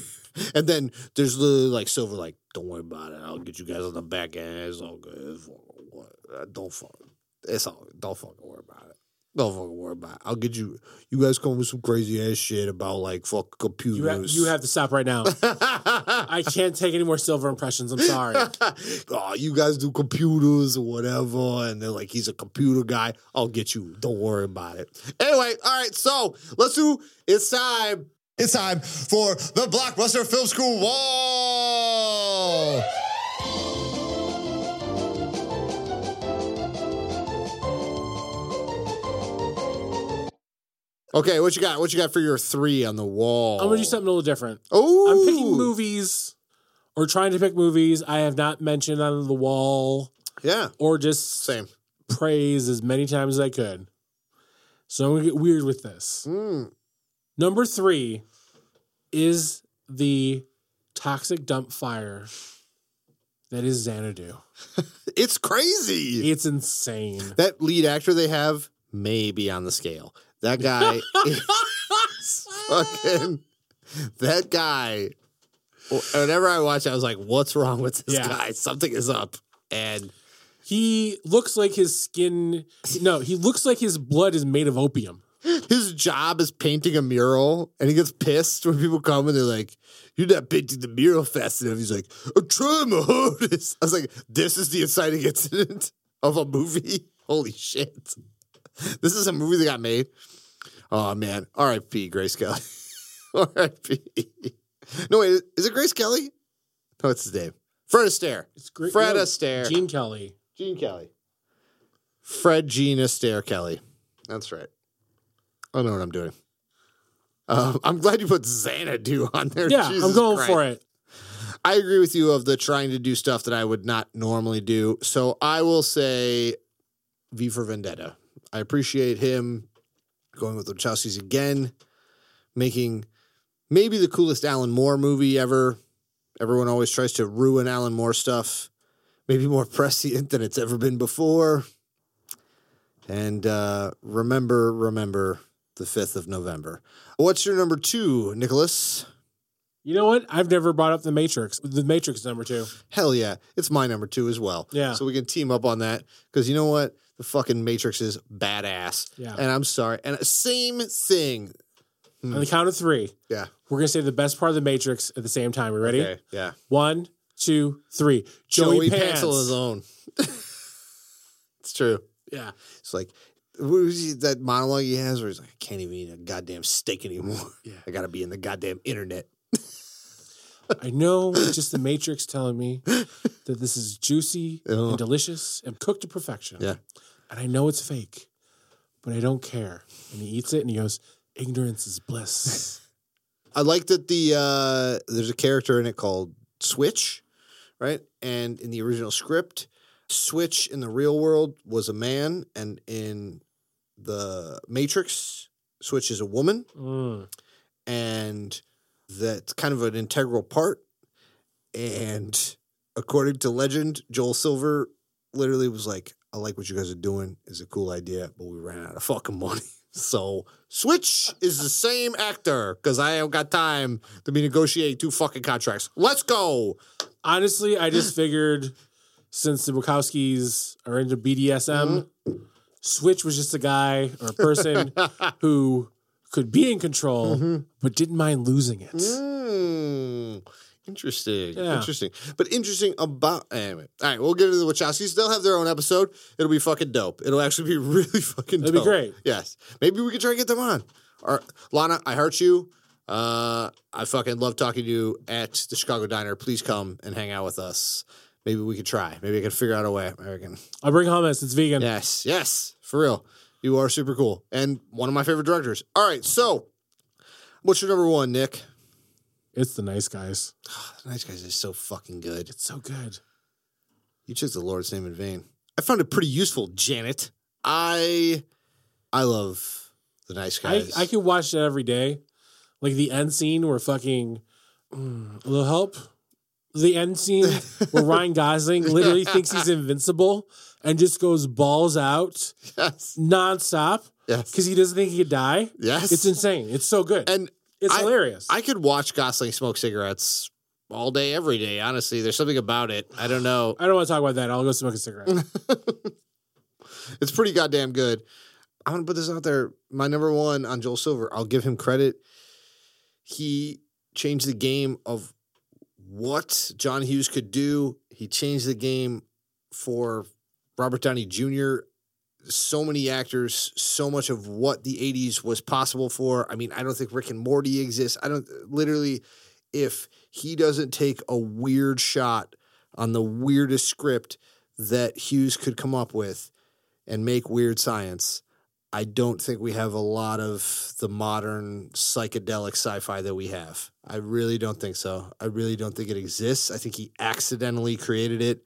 And then there's literally like Silver, like, "Don't worry about it. I'll get you guys on the back end. It's all good. It's all, what- uh, don't fuck. It's all. Don't fucking worry about it. Don't fucking worry about it. I'll get you. You guys come with some crazy ass shit about like fuck computers. You, ha- you have to stop right now. I can't take any more silver impressions. I'm sorry. oh, you guys do computers or whatever. And they're like, he's a computer guy. I'll get you. Don't worry about it. Anyway, all right. So let's do it's time. It's time for the Blockbuster Film School Wall. Okay, what you got? What you got for your three on the wall? I'm gonna do something a little different. Oh, I'm picking movies or trying to pick movies I have not mentioned on the wall Yeah, or just same. praise as many times as I could. So I'm gonna get weird with this. Mm. Number three is the toxic dump fire that is Xanadu. It's crazy. It's insane. that lead actor they have may be on the scale. That guy is fucking. That guy. Whenever I watch, it, I was like, "What's wrong with this Yeah. guy? Something is up." And He looks like his skin. No, he looks like his blood is made of opium. His job is painting a mural, and he gets pissed when people come and they're like, "You're not painting the mural fast enough." He's like, "I'm trying my hardest." I was like, "This is the inciting incident of a movie." Holy shit! This is a movie that got made. Oh man, R.I.P. Grace Kelly. R.I.P. No wait, is it Grace Kelly? No, it's his name. Fred Astaire. It's great. Fred no, Astaire. Gene Kelly. Gene Kelly. Fred Gene Astaire Kelly. That's right. I know what I'm doing. Um, I'm glad you put Xanadu on there. Yeah, Jesus I'm going Christ. for it. I agree with you of the trying to do stuff that I would not normally do. So I will say V for Vendetta. I appreciate him going with the Wachowskis again, making maybe the coolest Alan Moore movie ever. Everyone always tries to ruin Alan Moore stuff. Maybe more prescient than it's ever been before. And uh, remember, remember the 5th of November. What's your number two, Nicholas? You know what? I've never brought up the Matrix. The Matrix is number two. Hell yeah. It's my number two as well. Yeah. So we can team up on that. Because you know what? The fucking Matrix is badass. Yeah. And I'm sorry. And same thing. On hmm. the count of three, Yeah. we're gonna say the best part of the Matrix at the same time. We ready? Okay. Yeah. One, two, three. Joey, Joey Pants. Pants alone. it's true. Yeah. It's like what was he- that monologue he has where he's like, I can't even eat a goddamn steak anymore. Yeah. I gotta be in the goddamn internet. I know it's just the Matrix telling me that this is juicy Oh. and delicious and cooked to perfection. Yeah. And I know it's fake, but I don't care. And he eats it and he goes, Ignorance is bliss. I like that the uh there's a character in it called Switch, right? And in the original script, Switch in the real world was a man, and in the Matrix, Switch is a woman, Mm. and that's kind of an integral part. And according to legend, Joel Silver literally was like, I like what you guys are doing. It's a cool idea, but we ran out of fucking money. So Switch is the same actor because I haven't got time to be negotiating two fucking contracts. Let's go. Honestly, I just figured since the Wachowskis are into BDSM, Switch was just a guy or a person who could be in control but didn't mind losing it. Mm. Interesting. Yeah. Interesting. But interesting about anyway. All right, we'll get into the Wachowskis. They'll have their own episode. It'll be fucking dope. It'll actually be really fucking That'd be dope. great. Yes. Maybe we could try to get them on. Or Lana, I heart you. Uh I fucking love talking to you at the Chicago Diner. Please come and hang out with us. Maybe we could try. Maybe I can figure out a way. Maybe I can. I'll bring hummus. It's vegan. Yes, yes, for real. You are super cool and one of my favorite directors. All right, so what's your number one, Nick? It's the nice guys. Nice guys is so fucking good. It's so good. You took the Lord's name in vain. I found it pretty useful, Janet. I I love the nice guys. I could watch that every day. Like the end scene where fucking mm, a little help. The end scene where Ryan Gosling literally thinks he's invincible and just goes balls out yes, nonstop yes, because he doesn't think he could die. yes. It's insane. It's so good. and it's I- hilarious. I could watch Gosling smoke cigarettes all day, every day. Honestly, there's something about it. I don't know. I don't want to talk about that. I'll go smoke a cigarette. It's pretty goddamn good. I'm gonna put this out there. My number one on Joel Silver. I'll give him credit. He changed the game of what John Hughes could do. He changed the game for Robert Downey Jr. So many actors, so much of what the 80s was possible for. I mean, I don't think Rick and Morty exists. I don't literally, if he doesn't take a weird shot on the weirdest script that Hughes could come up with and make weird science, I don't think we have a lot of the modern psychedelic sci-fi that we have. I really don't think so. I really don't think it exists. I think he accidentally created it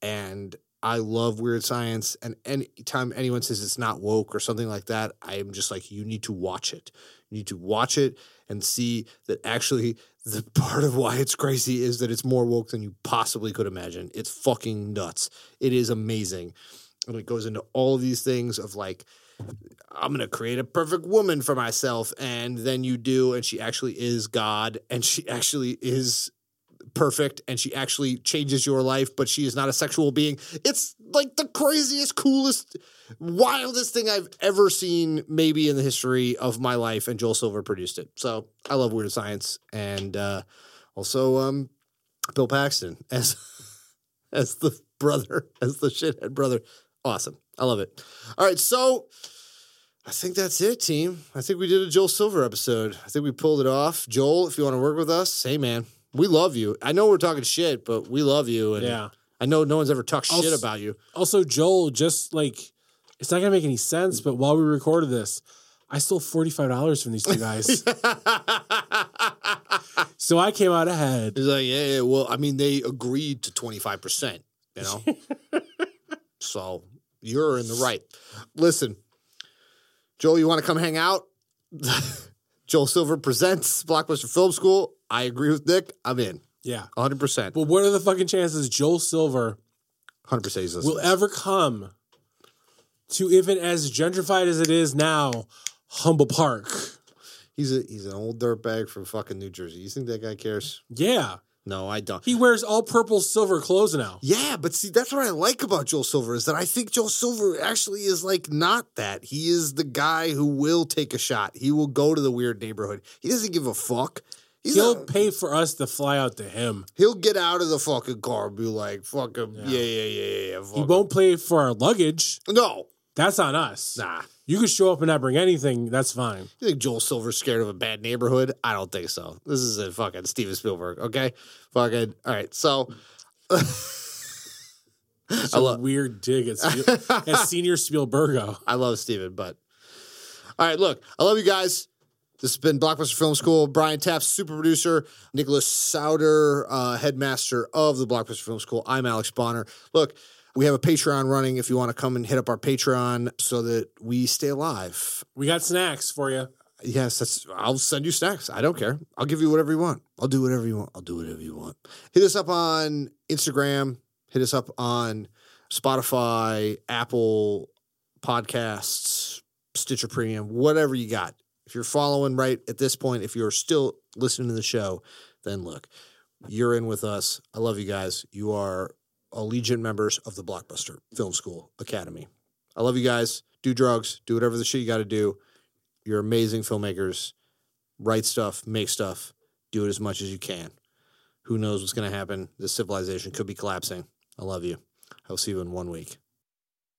and I love weird science and anytime anyone says it's not woke or something like that, I'm just like you need to watch it. You need to watch it and see that actually the part of why it's crazy is that it's more woke than you possibly could imagine. It's fucking nuts. It is amazing. And it goes into all these things of like I'm gonna create a perfect woman for myself, and then you do, and she actually is God, and she actually is perfect, and she actually changes your life, but she is not a sexual being. It's like the craziest, coolest, wildest thing I've ever seen, maybe in the history of my life. And Joel Silver produced it, so I love weird science, and uh, also um, Bill Paxton as as the brother, as the shithead brother. Awesome. I love it. All right, so I think that's it, team. I think we did a Joel Silver episode. I think we pulled it off. Joel, if you want to work with us, hey man, we love you. I know we're talking shit, but we love you. And Yeah. I know no one's ever talked shit about you. Also, Joel, just like it's not gonna make any sense, but while we recorded this, I stole forty five dollars from these two guys, so I came out ahead. He's like, yeah, yeah, well, I mean, they agreed to 25%, you know? so you're in the right. Listen, Joel, you want to come hang out? Joel Silver presents Blockbuster Film School. I agree with Nick. I'm in. Yeah, 100%. but what are the fucking chances Joel Silver 100% he's listening. will ever come to even as gentrified as it is now, Humboldt Park? He's a he's an old dirtbag from fucking New Jersey. You think that guy cares? Yeah, No, I don't. he wears all purple silver clothes now. Yeah, but see, that's what I like about Joel Silver is that I think Joel Silver actually is like not that. He is the guy who will take a shot. He will go to the weird neighborhood. He doesn't give a fuck. He's He'll not- pay for us to fly out to him. he'll get out of the fucking car and be like, "Fuck him, yeah, Yeah. yeah, yeah, yeah." He won't pay for our luggage. No, That's on us. nah. You could show up and not bring anything. That's fine. You think Joel Silver's scared of a bad neighborhood? I don't think so. This is a fucking Steven Spielberg. Okay, fucking all right. So. It's I love- weird dig at, Spiel- at Senior Spielbergo. I love Steven, but all right, look, I love you guys. This has been Blockbuster Film School. Brian Taft, super producer. Nicholas Souter, uh, headmaster of the Blockbuster Film School. I'm Alex Bonner. Look, we have a Patreon running if you want to come and hit up our Patreon so that we stay alive. We got snacks for you. Yes, that's. I'll send you snacks. I don't care. I'll give you whatever you want. I'll do whatever you want. I'll do whatever you want. Hit us up on Instagram. Hit us up on Spotify, Apple Podcasts, Stitcher Premium, whatever you got. If you're following right at this point, if you're still listening to the show, then look, you're in with us. I love you guys. You are Allegiant members of the Blockbuster Film School Academy. I love you guys. Do drugs. Do whatever the shit you got to do. You're amazing filmmakers. Write stuff, make stuff, do it as much as you can. Who knows what's going to happen? This civilization could be collapsing. I love you. I'll see you in one week.